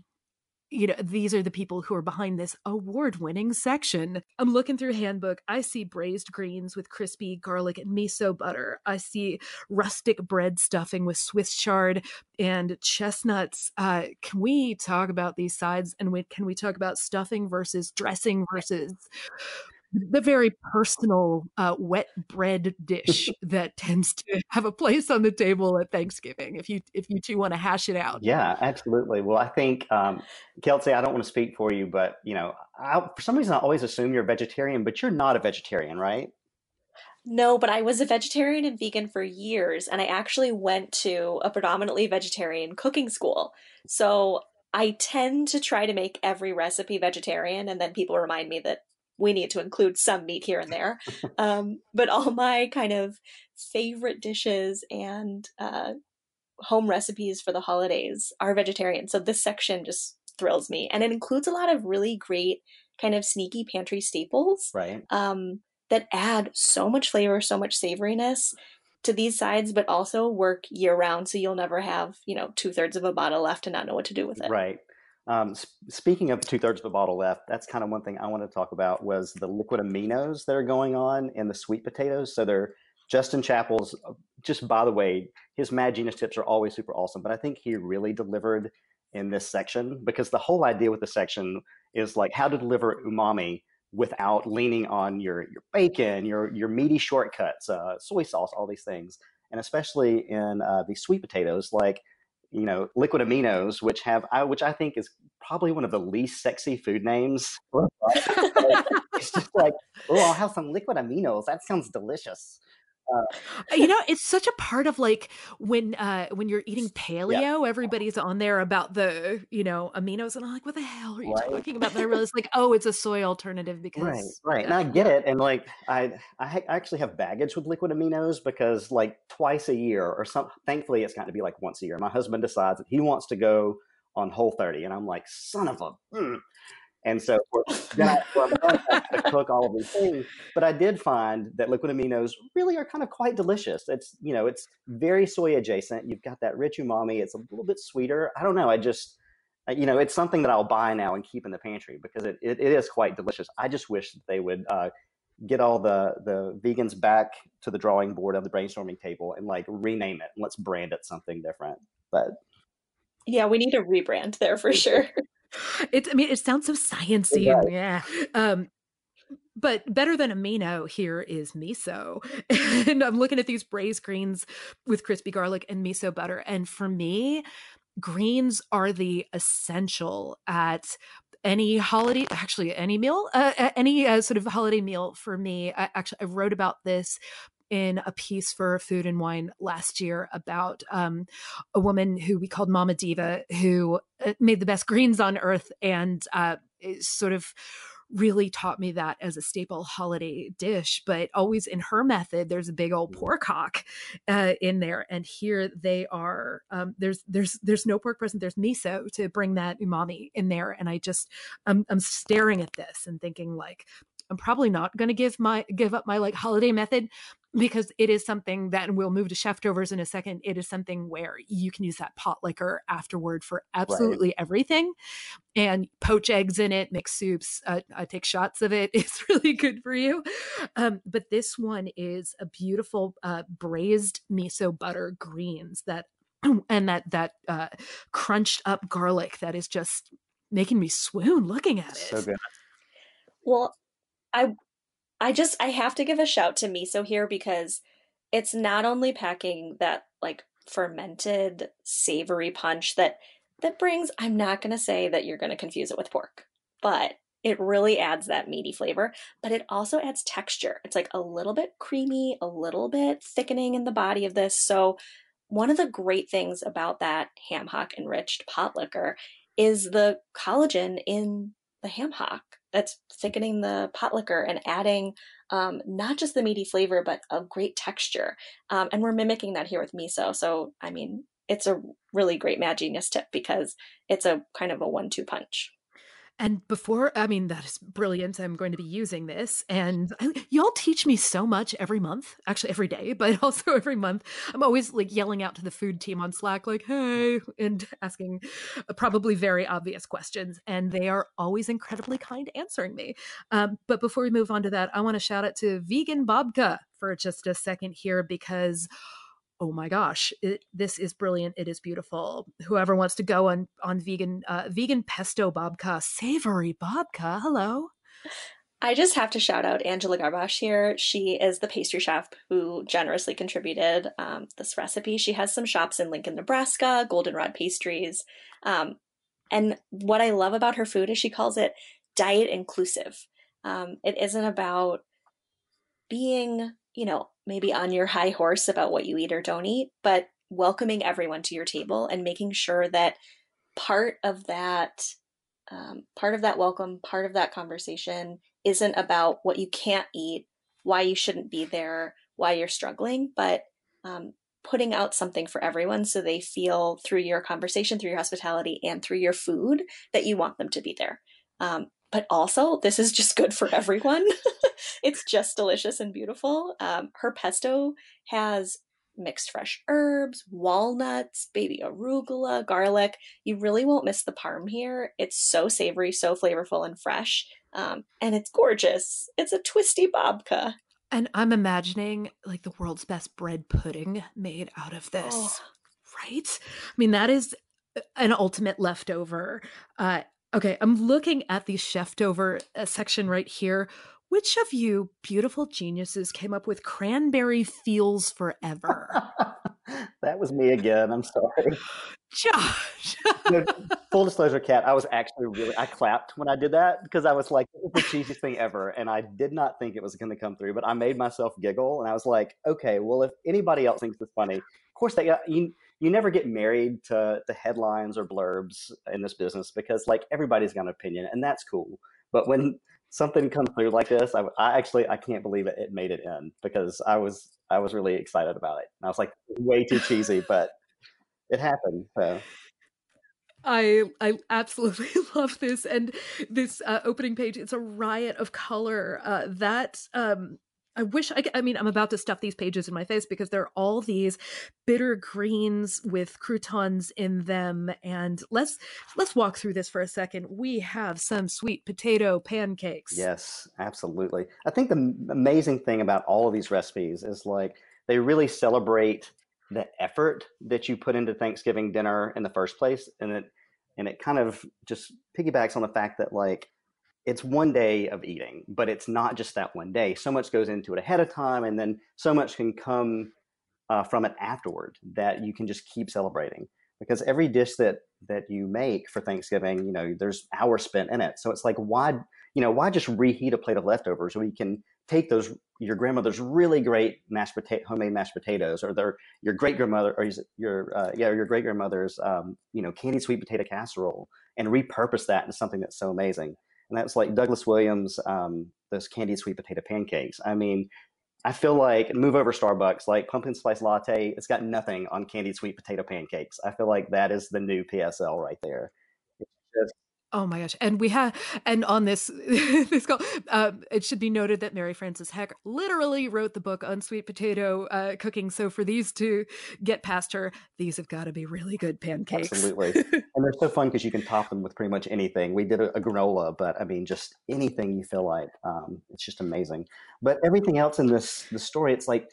S1: you know, these are the people who are behind this award winning section. I'm looking through handbook. I see braised greens with crispy garlic and miso butter. I see rustic bread stuffing with Swiss chard and chestnuts. Uh, can we talk about these sides and we, can we talk about stuffing versus dressing versus the very personal uh, wet bread dish that tends to have a place on the table at Thanksgiving. If you if you two want to hash it out,
S5: yeah, absolutely. Well, I think um, Kelsey, I don't want to speak for you, but you know, I, for some reason, I always assume you're a vegetarian, but you're not a vegetarian, right?
S4: No, but I was a vegetarian and vegan for years, and I actually went to a predominantly vegetarian cooking school. So I tend to try to make every recipe vegetarian, and then people remind me that we need to include some meat here and there. um, but all my kind of favorite dishes and uh, home recipes for the holidays are vegetarian. So this section just thrills me. And it includes a lot of really great kind of sneaky pantry staples.
S5: Right.
S4: Um, that add so much flavor, so much savoriness to these sides, but also work year round. So you'll never have, you know, two thirds of a bottle left and not know what to do with it.
S5: Right. Um, sp- speaking of two thirds of a bottle left, that's kind of one thing I want to talk about was the liquid aminos that are going on in the sweet potatoes. So they're Justin Chapple's. Uh, just by the way, his Mad Genius tips are always super awesome, but I think he really delivered in this section because the whole idea with the section is like how to deliver umami without leaning on your your bacon, your your meaty shortcuts, uh, soy sauce, all these things, and especially in uh, these sweet potatoes, like you know liquid aminos, which have I, which I think is probably one of the least sexy food names. it's just like, oh, I'll have some liquid aminos. That sounds delicious.
S1: Uh, you know, it's such a part of like when uh when you're eating paleo, yeah. everybody's on there about the you know aminos, and I'm like, what the hell are you right. talking about? But I realized like, oh, it's a soy alternative because
S5: right, right, and I get it, and like I I actually have baggage with liquid aminos because like twice a year or some. Thankfully, it's gotten to be like once a year. My husband decides that he wants to go on Whole 30, and I'm like, son of a. Mm. And so I, to cook all of these things. But I did find that liquid aminos really are kind of quite delicious. It's you know it's very soy adjacent. You've got that rich umami. It's a little bit sweeter. I don't know. I just you know it's something that I'll buy now and keep in the pantry because it, it, it is quite delicious. I just wish that they would uh, get all the the vegans back to the drawing board of the brainstorming table and like rename it and let's brand it something different. But
S4: yeah, we need a rebrand there for sure.
S1: It's I mean it sounds so sciency yeah. Um but better than amino here is miso. and I'm looking at these braised greens with crispy garlic and miso butter. And for me, greens are the essential at any holiday actually any meal uh, any uh, sort of holiday meal for me I, actually i wrote about this in a piece for Food and Wine last year about um, a woman who we called Mama Diva, who made the best greens on earth and uh, sort of really taught me that as a staple holiday dish. But always in her method, there's a big old pork hock uh, in there, and here they are. Um, there's there's there's no pork present. There's miso to bring that umami in there, and I just I'm, I'm staring at this and thinking like I'm probably not going to give my give up my like holiday method because it is something that and we'll move to cheftovers in a second. It is something where you can use that pot liquor afterward for absolutely right. everything and poach eggs in it mix soups uh, i take shots of it it's really good for you. Um, but this one is a beautiful uh, braised miso butter greens that and that that uh, crunched up garlic that is just making me swoon looking at it.
S5: so good.
S4: Well I I just I have to give a shout to miso here because it's not only packing that like fermented savory punch that that brings I'm not going to say that you're going to confuse it with pork, but it really adds that meaty flavor, but it also adds texture. It's like a little bit creamy, a little bit thickening in the body of this. So one of the great things about that ham hock enriched pot liquor is the collagen in the ham hock that's thickening the pot liquor and adding um, not just the meaty flavor, but a great texture. Um, and we're mimicking that here with miso. So, I mean, it's a really great Mad Genius tip because it's a kind of a one two punch.
S1: And before, I mean, that is brilliant. I'm going to be using this. And I, y'all teach me so much every month, actually every day, but also every month. I'm always like yelling out to the food team on Slack, like, hey, and asking uh, probably very obvious questions. And they are always incredibly kind answering me. Um, but before we move on to that, I want to shout out to Vegan Babka for just a second here because oh my gosh it, this is brilliant it is beautiful whoever wants to go on on vegan uh, vegan pesto babka savory babka hello
S4: I just have to shout out Angela Garbacz here. She is the pastry chef who generously contributed um, this recipe. She has some shops in Lincoln, Nebraska, Goldenrod Pastries. Um, and what I love about her food is she calls it diet inclusive. Um, it isn't about being, you know, maybe on your high horse about what you eat or don't eat, but welcoming everyone to your table and making sure that part of that um, part of that welcome, part of that conversation isn't about what you can't eat, why you shouldn't be there, why you're struggling, but um, putting out something for everyone so they feel through your conversation, through your hospitality, and through your food that you want them to be there. Um, but also, this is just good for everyone. it's just delicious and beautiful. Um, her pesto has mixed fresh herbs, walnuts, baby arugula, garlic. You really won't miss the parm here. It's so savory, so flavorful and fresh. Um, and it's gorgeous. It's a twisty babka.
S1: And I'm imagining like the world's best bread pudding made out of this. Oh. Right? I mean, that is uh, an ultimate leftover. Uh, okay, I'm looking at the cheftover uh, section right here. Which of you beautiful geniuses came up with cranberry feels forever?
S5: that was me again. I'm sorry.
S1: Josh.
S5: full disclosure, Kat, I was actually really, I clapped when I did that because I was like, this is the cheesiest thing ever. And I did not think it was going to come through, but I made myself giggle. And I was like, okay, well, if anybody else thinks it's funny, of course, they, got, you, you never get married to, to headlines or blurbs in this business because like everybody's got an opinion and that's cool. But when something comes through like this, I, I actually I can't believe it, it made it in because I was I was really excited about it. And I was like, way too cheesy, but it happened. So.
S1: I I absolutely love this and this uh, opening page. It's a riot of color. Uh, that um, I wish I, I mean, I'm about to stuff these pages in my face because there are all these bitter greens with croutons in them. And let's, let's walk through this for a second. We have some sweet potato pancakes.
S5: Yes, absolutely. I think the amazing thing about all of these recipes is like they really celebrate the effort that you put into Thanksgiving dinner in the first place. And it, and it kind of just piggybacks on the fact that like it's one day of eating, but it's not just that one day. So much goes into it ahead of time, and then so much can come uh, from it afterward that you can just keep celebrating. Because every dish that that you make for Thanksgiving, you know, there's hours spent in it. So it's like, why, you know, why just reheat a plate of leftovers when you can take those your grandmother's really great mashed potato, homemade mashed potatoes, or their your great grandmother, or your uh, yeah, your great grandmother's, um, you know, candied sweet potato casserole, and repurpose that into something that's so amazing and that's like Douglass Williams, um, those candied sweet potato pancakes. I mean, I feel like move over Starbucks, like pumpkin spice latte. It's got nothing on candied sweet potato pancakes. I feel like that is the new PSL right there. It's
S1: just Oh my gosh. And we have, and on this, this call, uh, it should be noted that Mary Frances Heck literally wrote the book on sweet potato uh, cooking. So for these to get past her, these have got to be really good pancakes.
S5: Absolutely. and they're so fun because you can top them with pretty much anything. We did a, a, granola, but I mean, just anything you feel like. Um, it's just amazing. But everything else in this, the story, it's like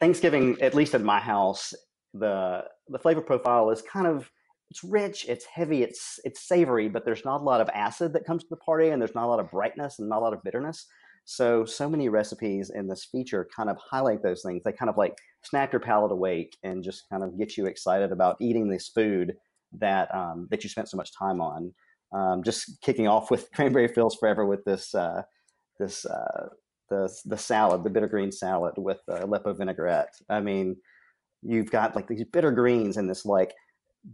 S5: Thanksgiving, at least at my house, the, the flavor profile is kind of, it's rich, it's heavy, it's it's savory, but there's not a lot of acid that comes to the party, and there's not a lot of brightness and not a lot of bitterness. So so many recipes in this feature kind of highlight those things. They kind of like snap your palate awake and just kind of get you excited about eating this food that um, that you spent so much time on. Um, just kicking off with cranberry feels forever with this uh, this uh, the the salad, the bitter green salad with uh, Aleppo vinaigrette. I mean, you've got like these bitter greens and this like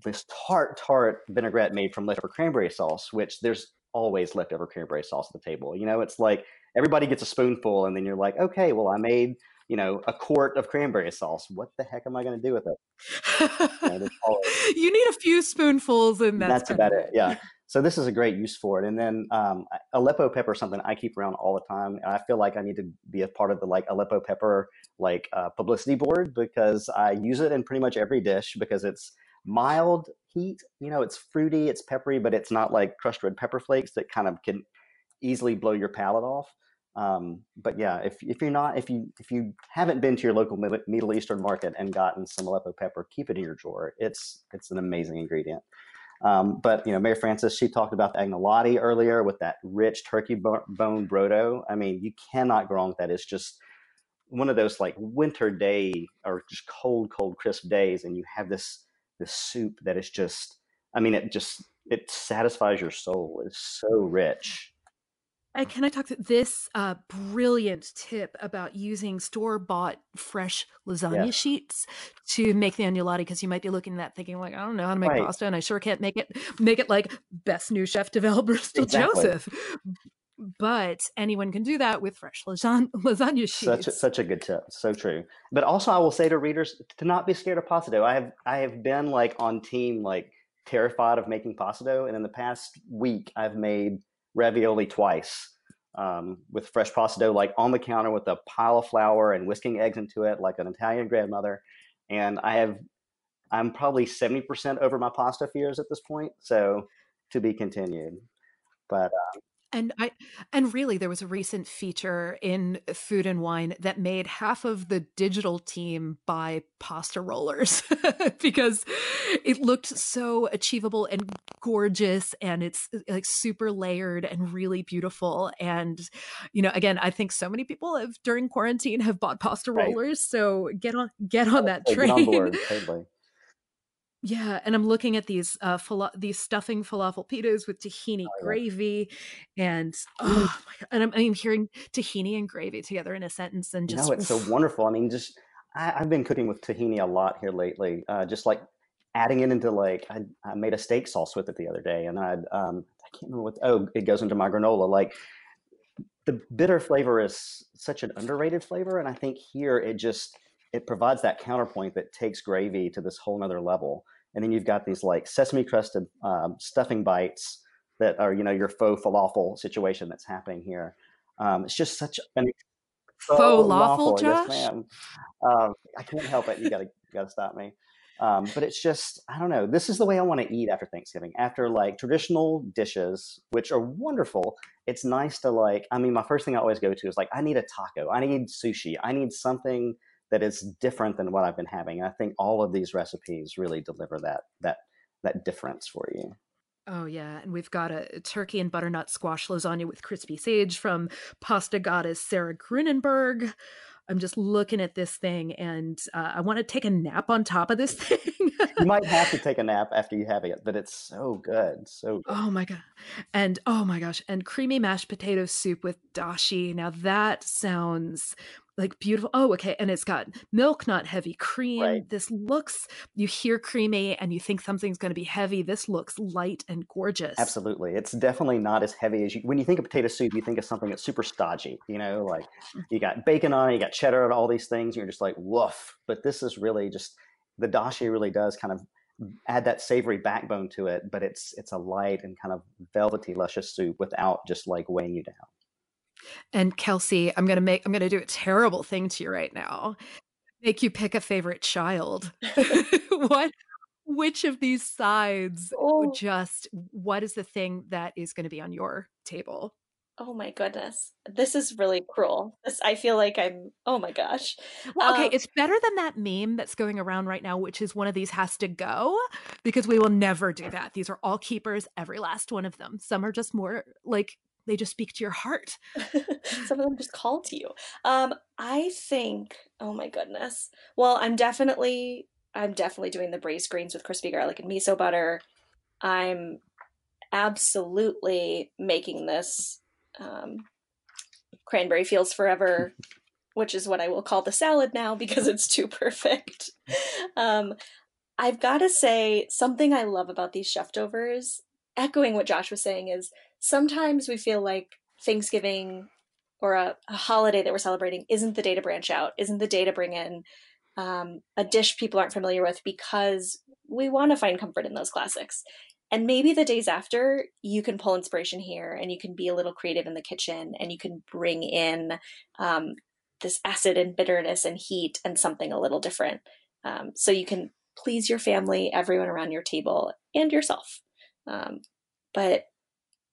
S5: this tart, tart vinaigrette made from leftover cranberry sauce, which there's always leftover cranberry sauce at the table. You know, it's like everybody gets a spoonful, and then you're like, okay, well, I made you know a quart of cranberry sauce. What the heck am I going to do with
S1: it? you, need a few spoonfuls, and that's,
S5: that's about it. Yeah. So this is a great use for it. And then um, Aleppo pepper is something I keep around all the time. I feel like I need to be a part of the like Aleppo pepper like uh, publicity board because I use it in pretty much every dish because it's mild heat. You know, it's fruity, it's peppery, but it's not like crushed red pepper flakes that kind of can easily blow your palate off. Um, but yeah, if, if you're not, if you if you haven't been to your local Middle Eastern market and gotten some Aleppo pepper, keep it in your drawer. It's it's an amazing ingredient. Um, but you know, Mary Frances, she talked about the agnolotti earlier with that rich turkey bone brodo. I mean, you cannot go wrong with that. It's just one of those like winter day or just cold, cold, crisp days, and you have this this soup that is just i mean it just it satisfies your soul it's so rich
S1: and can I talk to this uh, brilliant tip about using store bought fresh lasagna sheets to make the agnolotti? Because you might be looking at that thinking like, I don't know how to make right. pasta, and I sure can't make it make it like best new chef developer still exactly. Joseph. But anyone can do that with fresh lasagna, lasagna sheets.
S5: Such a, such a good tip. So true. But also, I will say to readers to not be scared of pasta dough. I have I have been like on team like terrified of making pasta dough, and in the past week, I've made ravioli twice um, with fresh pasta dough, like on the counter with a pile of flour and whisking eggs into it, like an Italian grandmother. And I have I'm probably 70% over my pasta fears at this point. So to be continued. But uh,
S1: and I and really there was a recent feature in Food and Wine that made half of the digital team buy pasta rollers because it looked so achievable and gorgeous and it's uh, like super layered and really beautiful and you know again I think so many people have during quarantine have bought pasta rollers right. so get on get on that train. On board, totally. Yeah, and I'm looking at these uh fala- these stuffing falafel pitas with tahini oh, gravy, and oh my god, and I'm, I'm, hearing tahini and gravy together in a sentence, and just
S5: no, it's so wonderful. I mean, just I, have been cooking with tahini a lot here lately. Uh, just like adding it into like I, I, made a steak sauce with it the other day, and I um I can't remember what oh it goes into my granola. Like the bitter flavor is such an underrated flavor, and I think here it just it provides that counterpoint that takes gravy to this whole nother level. And then you've got these like sesame crusted um, stuffing bites that are, you know, your faux falafel situation that's happening here. Um, it's just such an
S1: faux falafel, Josh.
S5: Yes, ma'am. Um, I can't help it. You gotta, you gotta stop me. Um, but it's just, I don't know. This is the way I want to eat after Thanksgiving. After like traditional dishes, which are wonderful, it's nice to like. I mean, my first thing I always go to is like, I need a taco. I need sushi. I need something that is different than what I've been having. And I think all of these recipes really deliver that that that difference for you.
S1: Oh yeah, and we've got a turkey and butternut squash lasagna with crispy sage from pasta goddess Sarah Grueneberg. I'm just looking at this thing and uh, I want to take a nap on top of this thing.
S5: you might have to take a nap after you have it, but it's so good. So good.
S1: Oh my god. And oh my gosh, and creamy mashed potato soup with dashi. Now that sounds like beautiful. Oh, okay. And it's got milk, not heavy cream. Right. This looks, you hear creamy and you think something's going to be heavy. This looks light and gorgeous.
S5: Absolutely. It's definitely not as heavy as you, when you think of potato soup, you think of something that's super stodgy, you know, like mm. you got bacon on it, you got cheddar and all these things. You're just like, woof. But this is really just, the dashi really does kind of add that savory backbone to it, but it's, it's a light and kind of velvety, luscious soup without just like weighing you down.
S1: And Kelsey, I'm gonna make I'm gonna do a terrible thing to you right now. Make you pick a favorite child. what which of these sides oh. just what is the thing that is going to be on your table?
S4: Oh my goodness. This is really cruel. This I feel like I'm oh my gosh.
S1: Well, okay, um, it's better than that meme that's going around right now, which is one of these has to go, because we will never do that. These are all keepers, every last one of them. Some are just more like they just speak to your heart.
S4: Some of them just call to you. Um, I think, oh my goodness. Well, I'm definitely, I'm definitely doing the braised greens with crispy garlic and miso butter. I'm absolutely making this um, cranberry feels forever, which is what I will call the salad now because it's too perfect. Um, I've got to say something I love about these cheftovers, echoing what Josh was saying, is sometimes we feel like Thanksgiving or a, a, holiday that we're celebrating isn't the day to branch out, isn't the day to bring in um, a dish people aren't familiar with because we want to find comfort in those classics. And maybe the days after, you can pull inspiration here and you can be a little creative in the kitchen and you can bring in um, this acid and bitterness and heat and something a little different. Um, so you can please your family, everyone around your table, and yourself. Um, but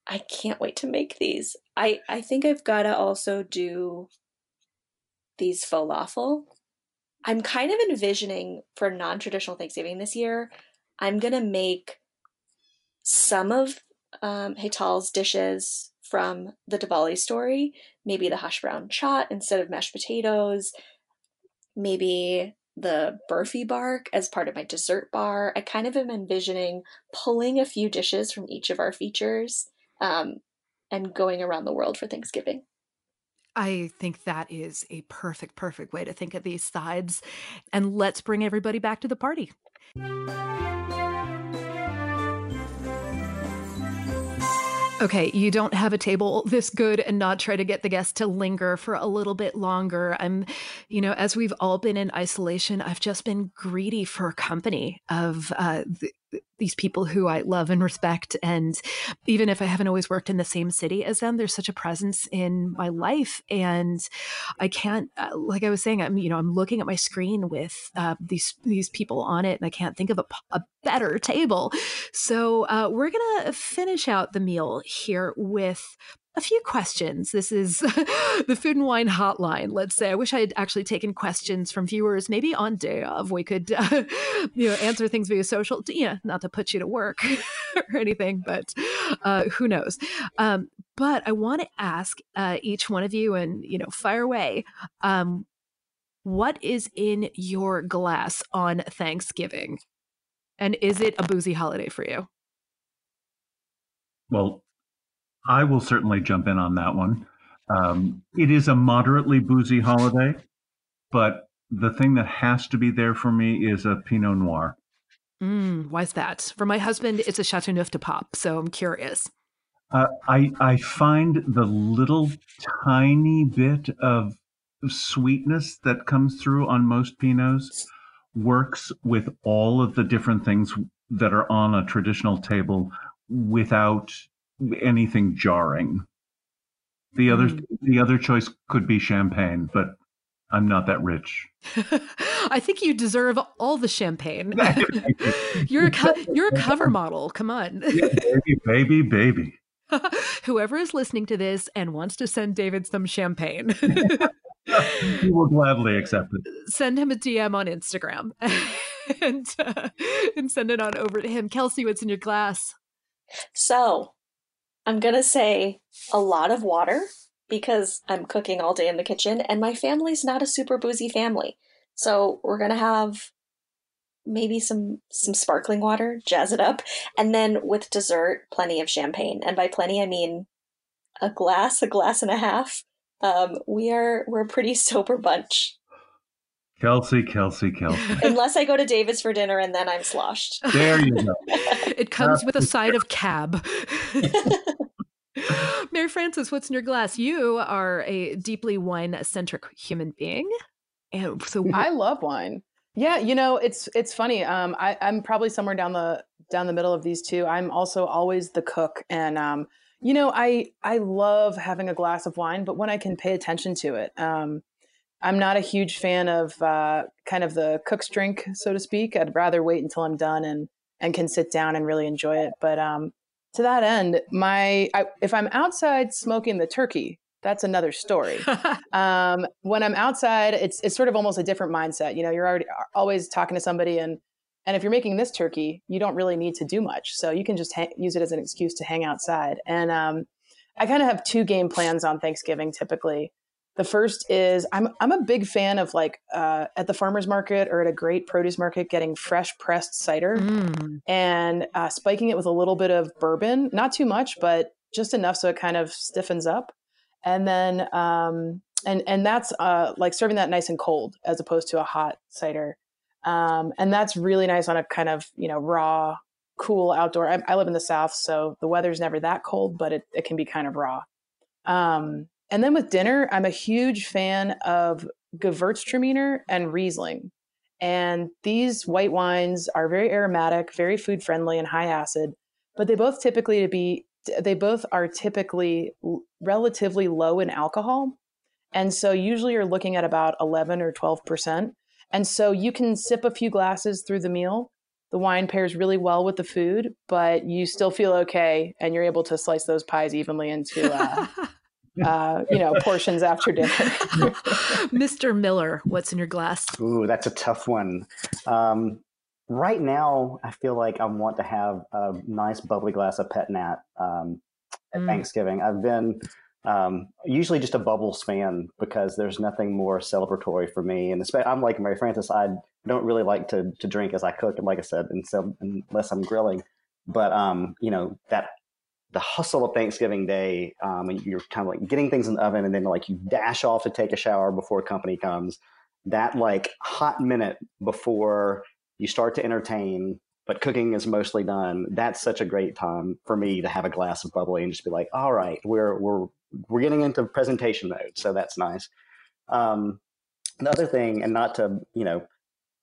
S4: I can't wait to make these. I I think I've got to also do these falafel. I'm kind of envisioning for non-traditional Thanksgiving this year. I'm gonna make some of um, Hetal's dishes from the Diwali story. Maybe the hash brown chaat instead of mashed potatoes. Maybe the burfi bark as part of my dessert bar. I kind of am envisioning pulling a few dishes from each of our features um, and going around the world for Thanksgiving.
S1: I think that is a perfect, perfect way to think of these sides. And let's bring everybody back to the party. Okay, you don't have a table this good and not try to get the guests to linger for a little bit longer. I'm, you know, as we've all been in isolation, I've just been greedy for company of uh, these people who I love and respect. And even if I haven't always worked in the same city as them, there's such a presence in my life. And I can't, uh, like I was saying, I'm, you know, I'm looking at my screen with uh, these, these people on it and I can't think of a, a better table. So uh, we're going to finish out the meal here with a few questions. This is the Food and Wine Hotline. Let's say I wish I had actually taken questions from viewers, maybe on day of. We could, uh, you know, answer things via social. Yeah, not to put you to work or anything, but uh, who knows? Um, but I want to ask uh, each one of you, and you know, fire away. Um, what is in your glass on Thanksgiving? And is it a boozy holiday for you?
S2: Well, I will certainly jump in on that one. Um, it is a moderately boozy holiday, but the thing that has to be there for me is a Pinot Noir.
S1: Mm, why's that? For my husband, it's a Chateauneuf du Pape, so I'm curious.
S2: Uh, I I find the little tiny bit of sweetness that comes through on most Pinots works with all of the different things that are on a traditional table without anything jarring. The other mm. the other choice could be champagne, but I'm not that rich.
S1: I think you deserve all the champagne. you're a co- you're a cover model. Come on,
S2: yeah, baby, baby, baby.
S1: Whoever is listening to this and wants to send David some champagne,
S2: he will gladly accept it.
S1: Send him a DM on Instagram and uh, and send it on over to him. Kelsey, what's in your glass?
S4: So I'm going to say a lot of water because I'm cooking all day in the kitchen and my family's not a super boozy family. So we're going to have maybe some some sparkling water, jazz it up, and then with dessert, plenty of champagne. And by plenty I mean a glass, a glass and a half. Um, we are we're a pretty sober bunch.
S2: Kelsey, Kelsey, Kelsey.
S4: Unless I go to David's for dinner and then I'm sloshed.
S2: There you go.
S1: it comes with a side of cab. Mary Frances, what's in your glass? You are a deeply wine centric human being. And so
S3: I love wine. Yeah, you know, it's it's funny. Um, I, I'm probably somewhere down the down the middle of these two. I'm also always the cook, and um, you know, I I love having a glass of wine, but when I can pay attention to it. Um, I'm not a huge fan of uh, kind of the cook's drink, so to speak. I'd rather wait until I'm done and and can sit down and really enjoy it. But um, to that end, my I, if I'm outside smoking the turkey, that's another story. um, when I'm outside, it's it's sort of almost a different mindset. You know, you're already always talking to somebody, and and if you're making this turkey, you don't really need to do much, so you can just ha- use it as an excuse to hang outside. And um, I kind of have two game plans on Thanksgiving typically. The first is I'm I'm a big fan of like uh, at the farmers market or at a great produce market getting fresh pressed cider mm. and uh, spiking it with a little bit of bourbon, not too much, but just enough so it kind of stiffens up, and then um, and and that's uh, like serving that nice and cold as opposed to a hot cider, um, and that's really nice on a kind of you know raw, cool outdoor. I, I live in the south, so the weather's never that cold, but it it can be kind of raw. Um, and then with dinner, I'm a huge fan of Gewürztraminer and Riesling. And these white wines are very aromatic, very food friendly, and high acid, but they both typically to be they both are typically relatively low in alcohol. And so usually you're looking at about 11 or 12%. And so you can sip a few glasses through the meal. The wine pairs really well with the food, but you still feel okay and you're able to slice those pies evenly into uh, uh, you know, portions after dinner.
S1: Mr. Miller, what's in your glass?
S5: Ooh, that's a tough one. Um, right now, I feel like I want to have a nice bubbly glass of Pet Nat um, at mm. Thanksgiving. I've been um, usually just a bubbles fan because there's nothing more celebratory for me. And I'm like Mary Frances, I don't really like to, to drink as I cook. And like I said, and so, unless I'm grilling, but um, you know, that the hustle of Thanksgiving Day, um, and you're kind of like getting things in the oven, and then like you dash off to take a shower before company comes. That like hot minute before you start to entertain, but cooking is mostly done. That's such a great time for me to have a glass of bubbly and just be like, all right, we're we're we're getting into presentation mode, so that's nice. Um, the other thing, and not to you know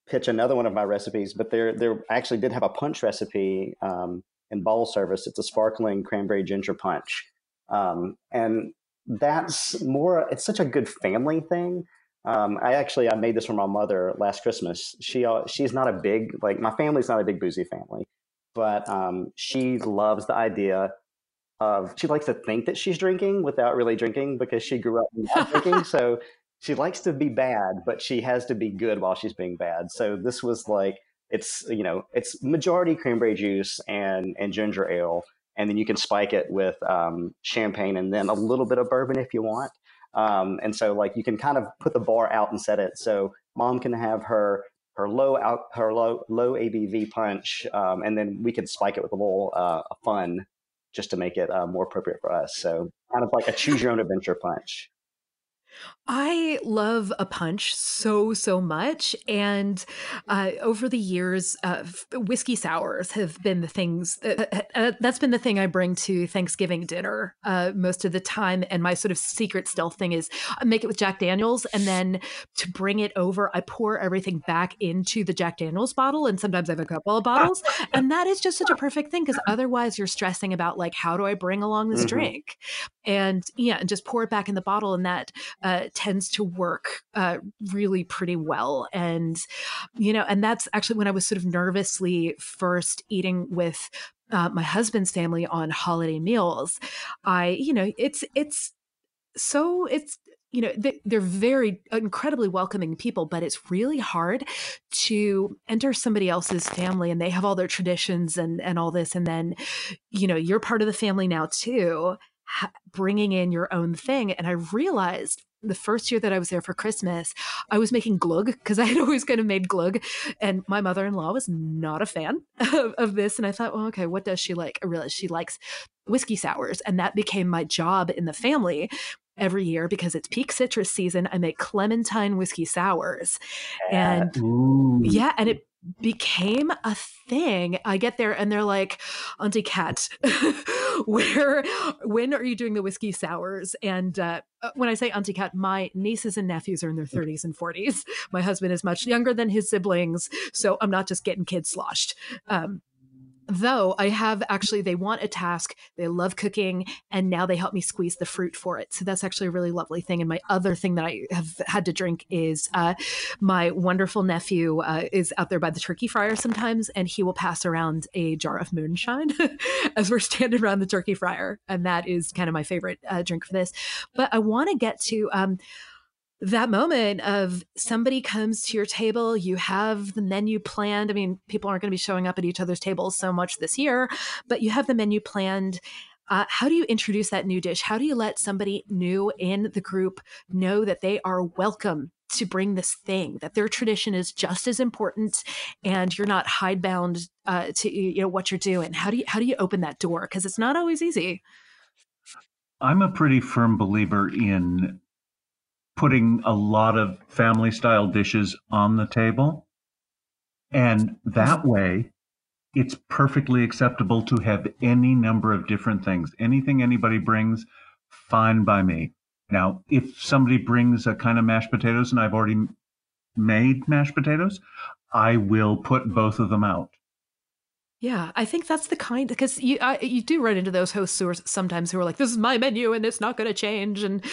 S5: pitch another one of my recipes, but there there actually did have a punch recipe um, in bowl service. It's a sparkling cranberry ginger punch, um, and that's more. It's such a good family thing. Um, I actually I made this for my mother last Christmas. She she's not a big like my family's not a big boozy family, but um, she loves the idea of she likes to think that she's drinking without really drinking because she grew up not drinking. So she likes to be bad, but she has to be good while she's being bad. So this was like it's you know it's majority cranberry juice and and ginger ale, and then you can spike it with um, champagne and then a little bit of bourbon if you want. Um, and so like you can kind of put the bar out and set it so mom can have her her low out her low low ABV punch, um, and then we can spike it with a little uh, fun just to make it uh, more appropriate for us. So kind of like a choose your own adventure punch.
S1: I love a punch so, so much. And uh, over the years, uh, whiskey sours have been the things uh, uh, uh, that's been the thing I bring to Thanksgiving dinner uh, most of the time. And my sort of secret stealth thing is I make it with Jack Daniels. And then to bring it over, I pour everything back into the Jack Daniels bottle. And sometimes I have a couple of bottles. and that is just such a perfect thing because otherwise you're stressing about, like, how do I bring along this mm-hmm. drink? And yeah, and just pour it back in the bottle. And that, uh, tends to work uh, really pretty well. And, you know, and that's actually when I was sort of nervously first eating with uh, my husband's family on holiday meals. I, you know, it's, it's, so it's you know they're very incredibly welcoming people but it's really hard to enter somebody else's family and they have all their traditions and and all this and then you know you're part of the family now too bringing in your own thing and i realized the first year that I was there for Christmas, I was making glug because I had always kind of made glug, and my mother in law was not a fan of, of, this. And I thought, well, okay, what does she like? I realized she likes whiskey sours, and that became my job in the family every year because it's peak citrus season. I make clementine whiskey sours, and Ooh. yeah, and it became a thing. I get there and they're like, Auntie Kat, where, when are you doing the whiskey sours? And uh, uh when I say Auntie Kat, my nieces and nephews are in their 30s and 40s. My husband is much younger than his siblings, so I'm not just getting kids sloshed. Um, though I have actually, they want a task, they love cooking, and now they help me squeeze the fruit for it. So that's actually a really lovely thing. And my other thing that I have had to drink is uh, my wonderful nephew uh, is out there by the turkey fryer sometimes, and he will pass around a jar of moonshine as we're standing around the turkey fryer. And that is kind of my favorite uh, drink for this. But I want to get to, um, that moment of somebody comes to your table, you have the menu planned. I mean, people aren't going to be showing up at each other's tables so much this year, but you have the menu planned. Uh, how do you introduce that new dish? How do you let somebody new in the group know that they are welcome to bring this thing, that their tradition is just as important, and you're not hidebound uh, to you know what you're doing? How do you how do you open that door? Because it's not always easy.
S2: I'm a pretty firm believer in putting a lot of family style dishes on the table. And that way, it's perfectly acceptable to have any number of different things. Anything anybody brings, fine by me. Now, if somebody brings a kind of mashed potatoes and I've already made mashed potatoes, I will put both of them out.
S1: Yeah, I think that's the kind because you I, you do run into those hosts who are sometimes who are like, "This is my menu and it's not going to change," and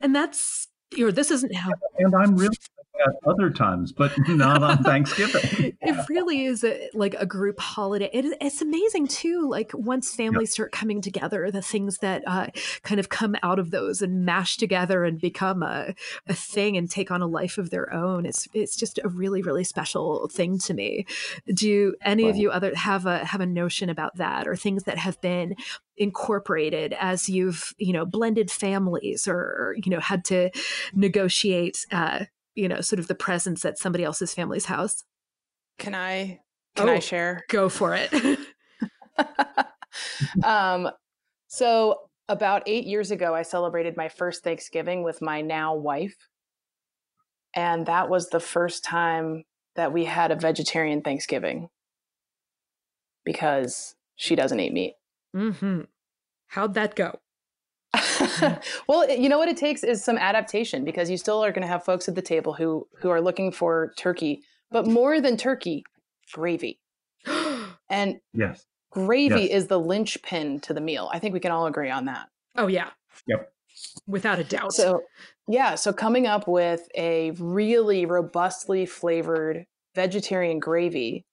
S1: and that's or this isn't how.
S2: And I'm really at other times, but not on Thanksgiving.
S1: it really is a, like a group holiday. It, it's amazing too. Like once families yep. start coming together, the things that uh, kind of come out of those and mash together and become a, a thing and take on a life of their own. It's it's just a really really special thing to me. Do any of you other have a have a notion about that or things that have been incorporated as you've you know blended families or you know had to negotiate uh, you know, sort of the presence at somebody else's family's house.
S3: Can I can oh, I share?
S1: Go for it.
S3: um so about 8 years ago I celebrated my first Thanksgiving with my now wife. And that was the first time that we had a vegetarian Thanksgiving. because she doesn't eat meat.
S1: Mm-hmm. How'd that go?
S3: well, you know what it takes is some adaptation because you still are going to have folks at the table who who are looking for turkey, but more than turkey, gravy. and
S2: yes,
S3: gravy
S2: Yes.
S3: is the linchpin to the meal. I think we can all agree on that.
S1: Oh yeah.
S2: Yep.
S1: Without a doubt.
S3: So, yeah, so coming up with a really robustly flavored vegetarian gravy.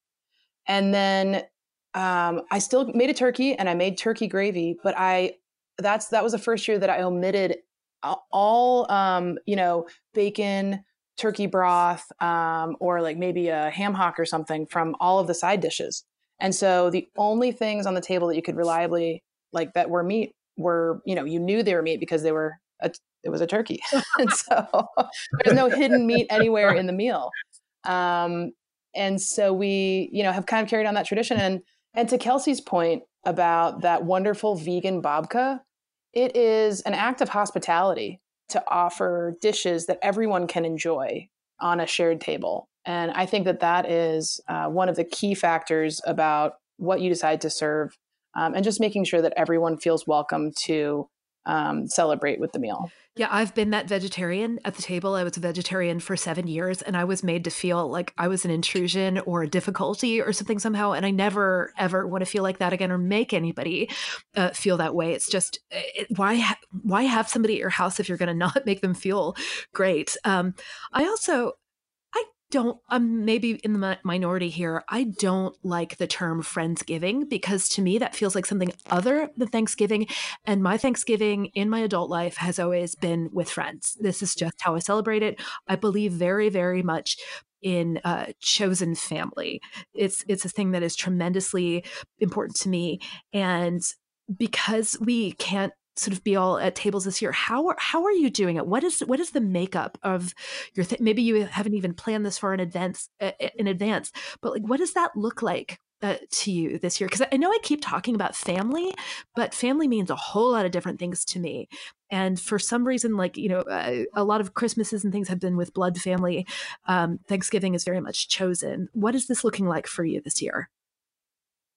S3: And then um, I still made a turkey and I made turkey gravy, but I that's that was the first year that I omitted all um, you know, bacon, turkey broth, um, or like maybe a ham hock or something from all of the side dishes. And so the only things on the table that you could reliably like that were meat were, you know, you knew they were meat because they were a, it was a turkey. and so there's no hidden meat anywhere in the meal. Um, and so we, you know, have kind of carried on that tradition. And and to Kelsey's point about that wonderful vegan babka, it is an act of hospitality to offer dishes that everyone can enjoy on a shared table. And I think that that is uh, one of the key factors about what you decide to serve um, and just making sure that everyone feels welcome to um, celebrate with the meal.
S1: Yeah, I've been that vegetarian at the table. I was a vegetarian for seven years and I was made to feel like I was an intrusion or a difficulty or something somehow. And I never, ever want to feel like that again or make anybody uh, feel that way. It's just, it, why, ha- why have somebody at your house if you're going to not make them feel great? Um, I also, don't, I'm maybe in the mi- minority here. I don't like the term Friendsgiving because to me that feels like something other than Thanksgiving. And my Thanksgiving in my adult life has always been with friends. This is just how I celebrate it. I believe very, very much in uh, chosen family. It's it's a thing that is tremendously important to me, and because we can't sort of be all at tables this year how are, how are you doing it? What is what is the makeup of your th- maybe you haven't even planned this far in advance in advance but like what does that look like uh, to you this year? Because i know i keep talking about family but family means a whole lot of different things to me. And for some reason like you know uh, a lot of christmases and things have been with blood family. Um, thanksgiving is very much chosen. What is this looking like for you this year?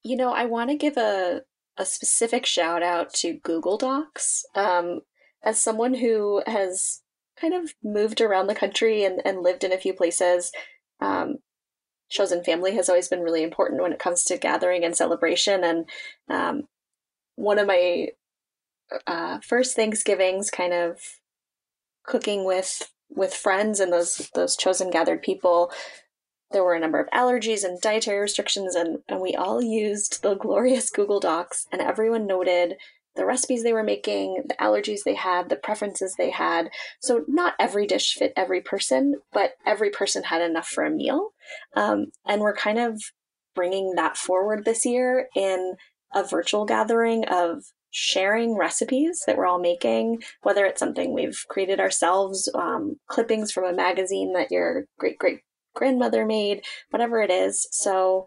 S4: You know, I want to give a a specific shout out to Google Docs. Um, as someone who has kind of moved around the country and, and lived in a few places, um, chosen family has always been really important when it comes to gathering and celebration. And um, one of my uh, first Thanksgivings, kind of cooking with with friends and those those chosen gathered people there were a number of allergies and dietary restrictions and, and we all used the glorious google docs and everyone noted the recipes they were making the allergies they had the preferences they had. So not every dish fit every person but every person had enough for a meal. Um, and we're kind of bringing that forward this year in a virtual gathering of sharing recipes that we're all making, whether it's something we've created ourselves, um, clippings from a magazine that your great great grandmother made, whatever it is. So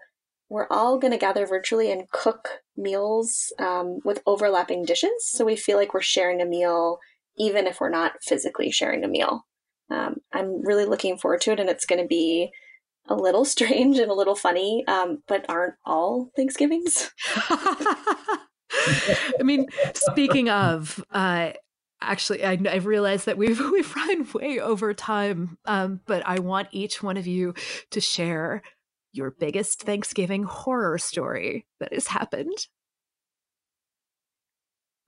S4: we're all going to gather virtually and cook meals um, with overlapping dishes. So we feel like we're sharing a meal, even if we're not physically sharing a meal. Um, I'm really looking forward to it, and it's going to be a little strange and a little funny, um, but aren't all Thanksgivings?
S1: I mean, speaking of, uh, actually, I, I've realized that we've we've run way over time, um, but I want each one of you to share your biggest Thanksgiving horror story that has happened.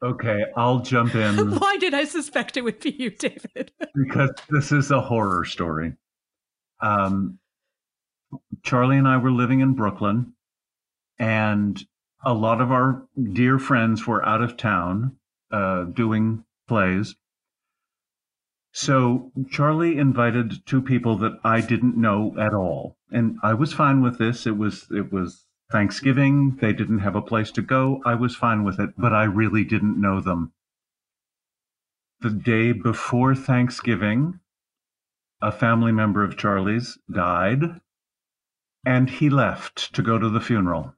S2: Okay, I'll jump in
S1: Why did I suspect it would be you, David?
S2: because this is a horror story. Um, Charlie and I were living in Brooklyn, and a lot of our dear friends were out of town uh, doing plays. So Charlie invited two people that I didn't know at all, and I was fine with this. It was it was Thanksgiving. They didn't have a place to go. I was fine with it, but I really didn't know them. The day before Thanksgiving, a family member of Charlie's died, and he left to go to the funeral.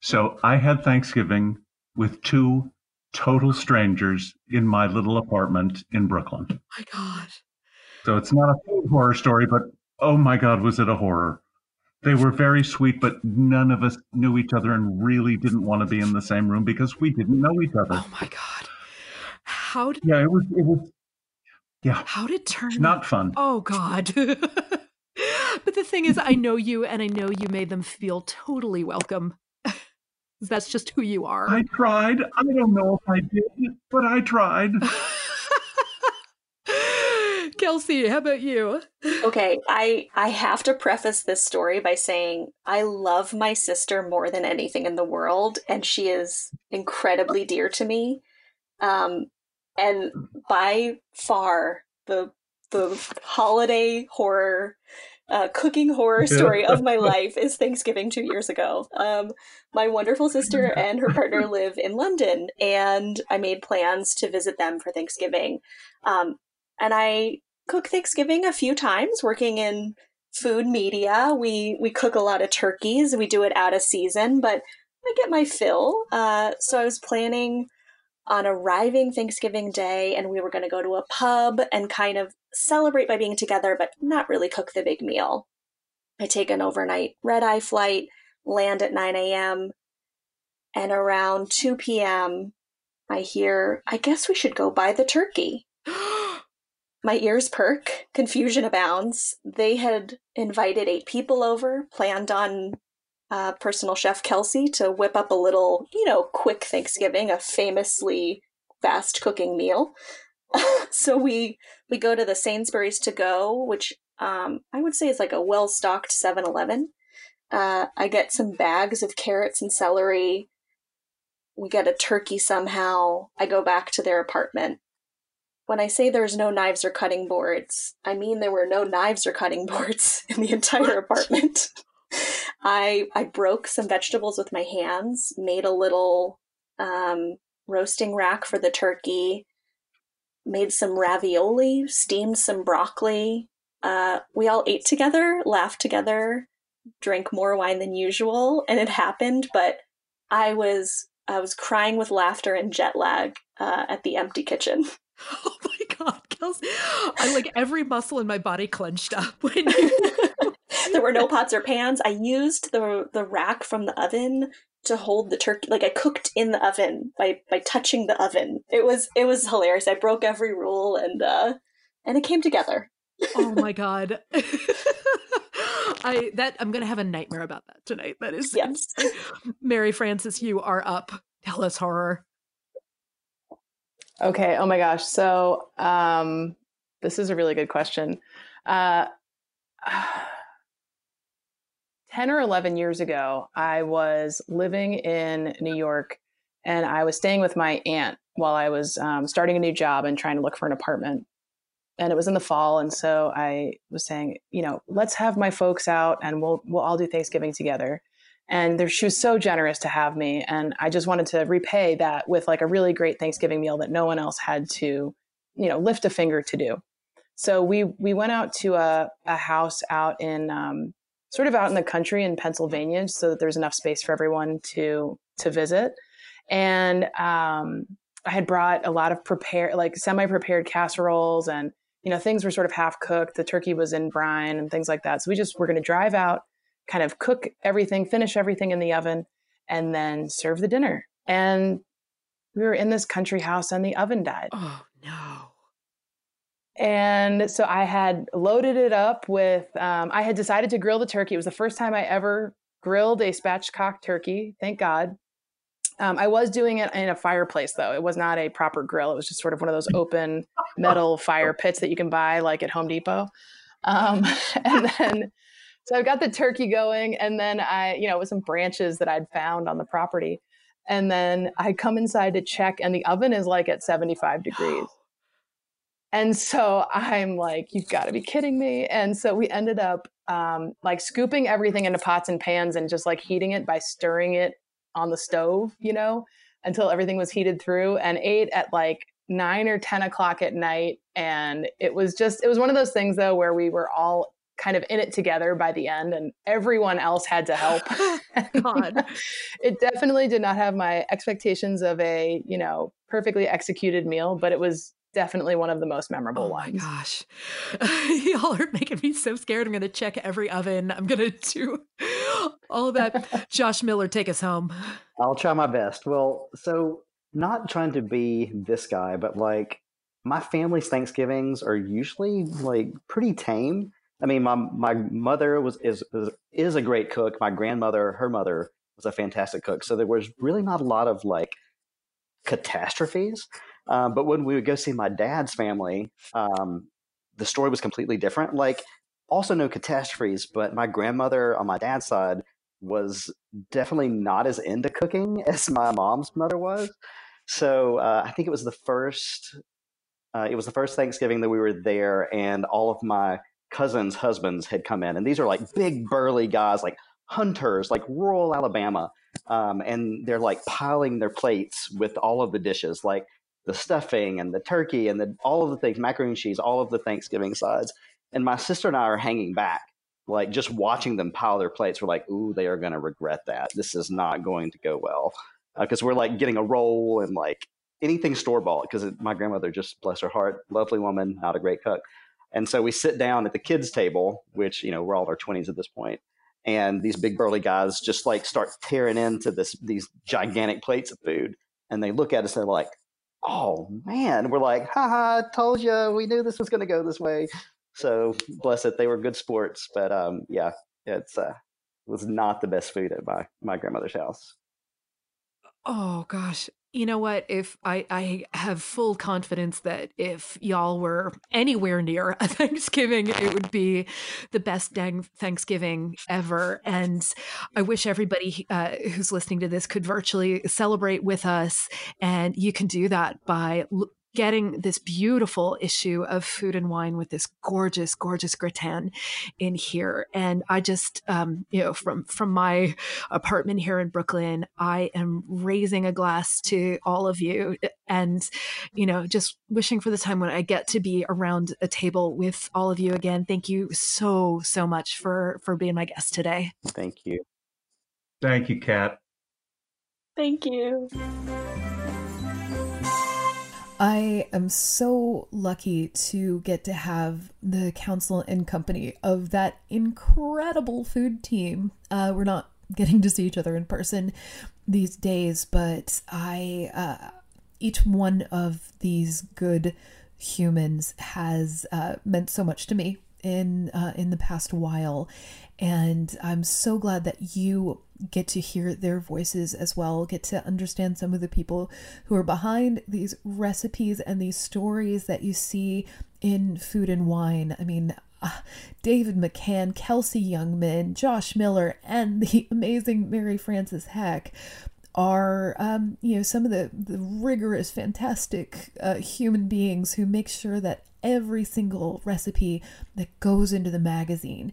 S2: So I had Thanksgiving with two total strangers in my little apartment in Brooklyn.
S1: my God.
S2: So it's not a horror story, but oh my God, was it a horror? They were very sweet, but none of us knew each other and really didn't want to be in the same room because we didn't know each other.
S1: Oh my god. How did
S2: Yeah, it was it was yeah,
S1: how did turn
S2: not fun.
S1: Oh God. but the thing is, I know you and I know you made them feel totally welcome. That's just who you are.
S2: I tried. I don't know if I did, but I tried.
S1: Kelsey, how about you?
S4: Okay, I I have to preface this story by saying I love my sister more than anything in the world, and she is incredibly dear to me. Um, and by far the the holiday horror uh, cooking horror story of my life is Thanksgiving two years ago. Um, my wonderful sister and her partner live in London, and I made plans to visit them for Thanksgiving. Um, and I cook Thanksgiving a few times, working in food media. We we cook a lot of turkeys. We do it out of season, but I get my fill. Uh, so I was planning on arriving Thanksgiving Day, and we were going to go to a pub and kind of celebrate by being together, but not really cook the big meal. I take an overnight red eye flight, land at 9 a.m., and around 2 p.m., I hear, I guess we should go buy the turkey. My ears perk, confusion abounds. They had invited eight people over, planned on uh, personal chef Kelsey to whip up a little, you know, quick Thanksgiving, a famously fast cooking meal. so we we go to the Sainsbury's to go, which um, I would say is like a well stocked 7 Eleven. Uh, I get some bags of carrots and celery. We get a turkey somehow. I go back to their apartment. When I say there's no knives or cutting boards, I mean there were no knives or cutting boards in the entire apartment. I I broke some vegetables with my hands, made a little um, roasting rack for the turkey, made some ravioli, steamed some broccoli. Uh, we all ate together, laughed together, drank more wine than usual, and it happened. But I was I was crying with laughter and jet lag uh, at the empty kitchen.
S1: Oh my god, Kelsey! I like every muscle in my body clenched up when you.
S4: there were no pots or pans. I used the the rack from the oven to hold the turkey. Like I cooked in the oven by by touching the oven. It was it was hilarious. I broke every rule and uh and it came together.
S1: oh my god. I that I'm gonna have a nightmare about that tonight. That is
S4: Yes.
S1: Mary Frances, you are up. Tell us horror.
S3: Okay. Oh my gosh. So, um, this is a really good question. Uh, 10 or 11 years ago, I was living in New York and I was staying with my aunt while I was um, starting a new job and trying to look for an apartment. And it was in the fall. And so I was saying, you know, let's have my folks out and we'll, we'll all do Thanksgiving together. And there, she was so generous to have me. And I just wanted to repay that with like a really great Thanksgiving meal that no one else had to, you know, lift a finger to do. So we, we went out to a, a house out in, um, sort of out in the country in Pennsylvania, so that there's enough space for everyone to to visit. And um, I had brought a lot of prepared, like semi-prepared casseroles, and you know things were sort of half cooked. The turkey was in brine and things like that. So we just were going to drive out, kind of cook everything, finish everything in the oven, and then serve the dinner. And we were in this country house, and the oven died.
S1: Oh no.
S3: And so I had loaded it up with, um, I had decided to grill the turkey. It was the first time I ever grilled a spatchcock turkey, thank God. Um, I was doing it in a fireplace though. It was not a proper grill. It was just sort of one of those open metal fire pits that you can buy like at Home Depot. Um, and then, so I've got the turkey going, and then I, you know, with some branches that I'd found on the property. And then I come inside to check, and the oven is like at 75 degrees. And so I'm like, you've got to be kidding me. And so we ended up um, like scooping everything into pots and pans and just like heating it by stirring it on the stove, you know, until everything was heated through and ate at like nine or 10 o'clock at night. And it was just, it was one of those things though, where we were all kind of in it together by the end and everyone else had to help.
S1: God.
S3: it definitely did not have my expectations of a, you know, perfectly executed meal, but it was definitely one of the most memorable
S6: oh
S3: ones.
S6: my gosh. Y'all are making me so scared. I'm going to check every oven. I'm going to do all that. Josh Miller, take us home.
S5: I'll try my best. Well, so not trying to be this guy, but like my family's Thanksgivings are usually like pretty tame. I mean, my my mother was is is a great cook. My grandmother, her mother, was a fantastic cook. So there was really not a lot of like catastrophes. Um, but when we would go see my dad's family, um, the story was completely different. Like, also no catastrophes, but my grandmother on my dad's side was definitely not as into cooking as my mom's mother was. So uh, I think it was the first. Uh, it was the first Thanksgiving that we were there, and all of my cousins' husbands had come in, and these are like big burly guys, like hunters, like rural Alabama, um, and they're like piling their plates with all of the dishes, like the stuffing and the turkey and the, all of the things, macaroni and cheese, all of the Thanksgiving sides. And my sister and I are hanging back, like just watching them pile their plates. We're like, ooh, they are going to regret that. This is not going to go well. Because uh, we're like getting a roll and like anything store bought. Because my grandmother, just bless her heart, lovely woman, not a great cook. And so we sit down at the kids' table, which, you know, we're all in our 20s at this point, and these big burly guys just like start tearing into this these gigantic plates of food and they look at us and they're like oh man. We're like haha told you we knew this was going to go this way. So bless it they were good sports but um yeah it's uh was not the best food at my my grandmother's house.
S6: Oh gosh. You know what? If I, I have full confidence that if y'all were anywhere near a Thanksgiving, it would be the best dang Thanksgiving ever. And I wish everybody uh, who's listening to this could virtually celebrate with us. And you can do that by getting this beautiful issue of food and wine with this gorgeous gorgeous gratin in here. And i just um, you know from from my apartment here in brooklyn i am raising a glass to all of you. And you know just wishing for the time when i get to be around a table with all of you again. Thank you so so much for for being my guest today.
S5: Thank you.
S2: Thank you kat.
S4: Thank you
S6: I am so lucky to get to have the counsel and company of that incredible food team. Uh, we're not getting to see each other in person these days, but I, uh, each one of these good humans has uh, meant so much to me in uh, in the past while, and I'm so glad that you get to hear their voices as well, get to understand some of the people who are behind these recipes and these stories that you see in food and wine. I mean, uh, David McCann, Kelsey Youngman, Josh Miller, and the amazing Mary Frances Heck are um, you know some of the, the rigorous fantastic uh, human beings who make sure that every single recipe that goes into the magazine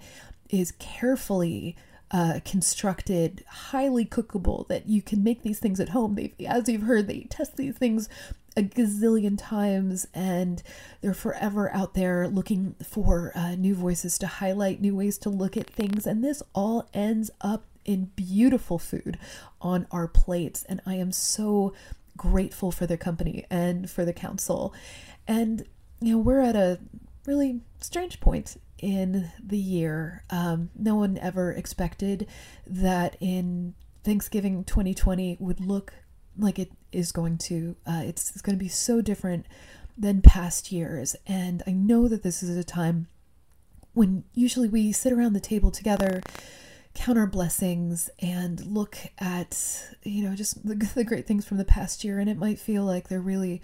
S6: is carefully uh, constructed, highly cookable, that you can make these things at home. They, as you've heard, they test these things a gazillion times and they're forever out there looking for uh, new voices to highlight, new ways to look at things. And this all ends up in beautiful food on our plates. And I am so grateful for the company and for the counsel. And, you know, we're at a really strange point in the year. Um, no one ever expected that in Thanksgiving 2020 would look like it is going to. Uh, it's, it's going to be so different than past years. And I know that this is a time when usually we sit around the table together count our blessings and look at you know just the, the great things from the past year and it might feel like they're really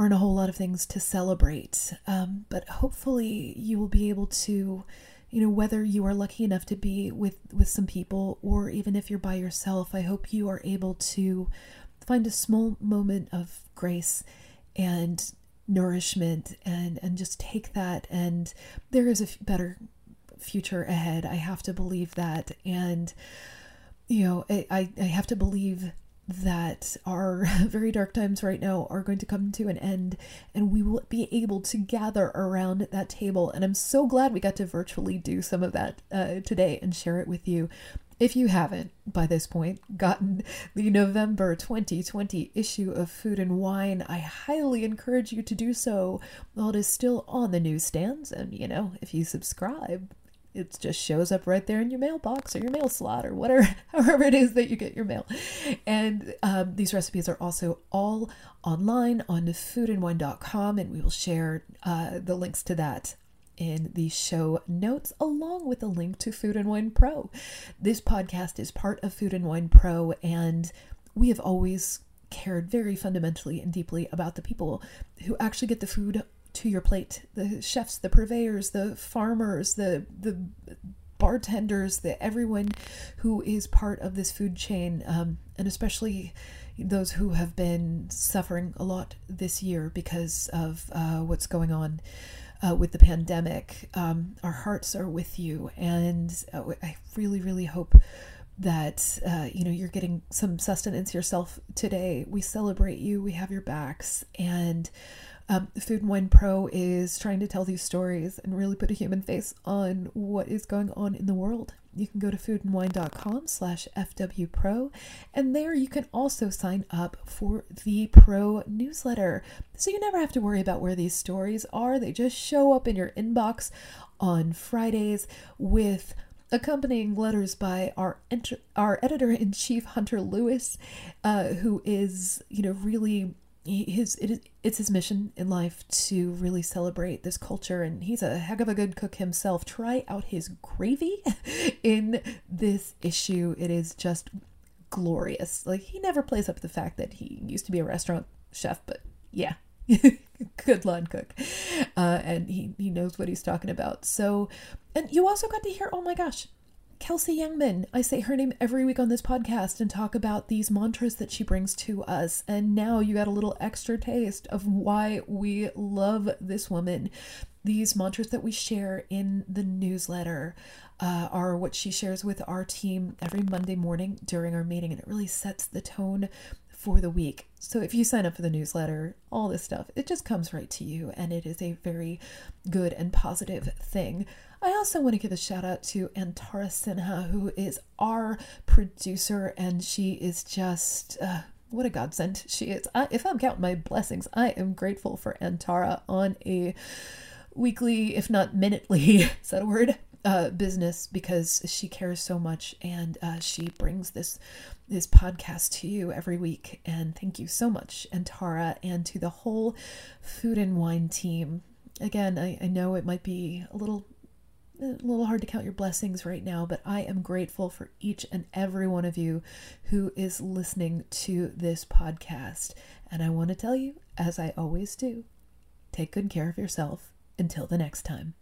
S6: aren't a whole lot of things to celebrate. Um, but hopefully, you will be able to, you know, whether you are lucky enough to be with with some people or even if you're by yourself, I hope you are able to find a small moment of grace and nourishment and and just take that. And there is a f- better future ahead. I have to believe that. And you know i i have to believe that our very dark times right now are going to come to an end and we will be able to gather around that table. And I'm so glad we got to virtually do some of that uh, today and share it with you. If you haven't, by this point, gotten the November 2020 issue of Food and Wine, I highly encourage you to do so while it is still on the newsstands. And, you know, if you subscribe, it just shows up right there in your mailbox or your mail slot or whatever, however it is that you get your mail. And um, these recipes are also all online on foodandwine.com, and we will share uh, the links to that in the show notes, along with a link to Food and Wine Pro. This podcast is part of Food and Wine Pro, and we have always cared very fundamentally and deeply about the people who actually get the food to your plate the chefs the purveyors the farmers the the bartenders the everyone who is part of this food chain um, and especially those who have been suffering a lot this year because of uh, what's going on uh, with the pandemic. Um, our hearts are with you, and uh, I really, really hope that uh, you know you're getting some sustenance yourself today. We celebrate you. We have your backs, and um, Food and Wine Pro is trying to tell these stories and really put a human face on what is going on in the world. You can go to foodandwine.com slash FWPro, and there you can also sign up for the Pro newsletter. So you never have to worry about where these stories are. They just show up in your inbox on Fridays with accompanying letters by our ent- our editor in chief Hunter Lewis, uh, who is you know really his it is it's his mission in life to really celebrate this culture and he's a heck of a good cook himself. Try out his gravy in this issue. It is just glorious. Like he never plays up the fact that he used to be a restaurant chef but yeah good line cook. Uh, and he, he knows what he's talking about. So and you also got to hear oh my gosh Kelsey Youngman. I say her name every week on this podcast and talk about these mantras that she brings to us. And now you got a little extra taste of why we love this woman. These mantras that we share in the newsletter uh, are what she shares with our team every Monday morning during our meeting, and it really sets the tone for the week. So if you sign up for the newsletter, all this stuff, it just comes right to you, and it is a very good and positive thing. I also want to give a shout out to Antara Sinha, who is our producer, and she is just. Uh, what a godsend she is. I, if I'm counting my blessings, I am grateful for Antara on a weekly, if not minutely, is that a word? Uh, business because she cares so much and uh, she brings this this podcast to you every week. And thank you so much, Antara, and to the whole food and wine team. Again, I, I know it might be a little a little hard to count your blessings right now, but I am grateful for each and every one of you who is listening to this podcast. And I want to tell you, as I always do, take good care of yourself until the next time.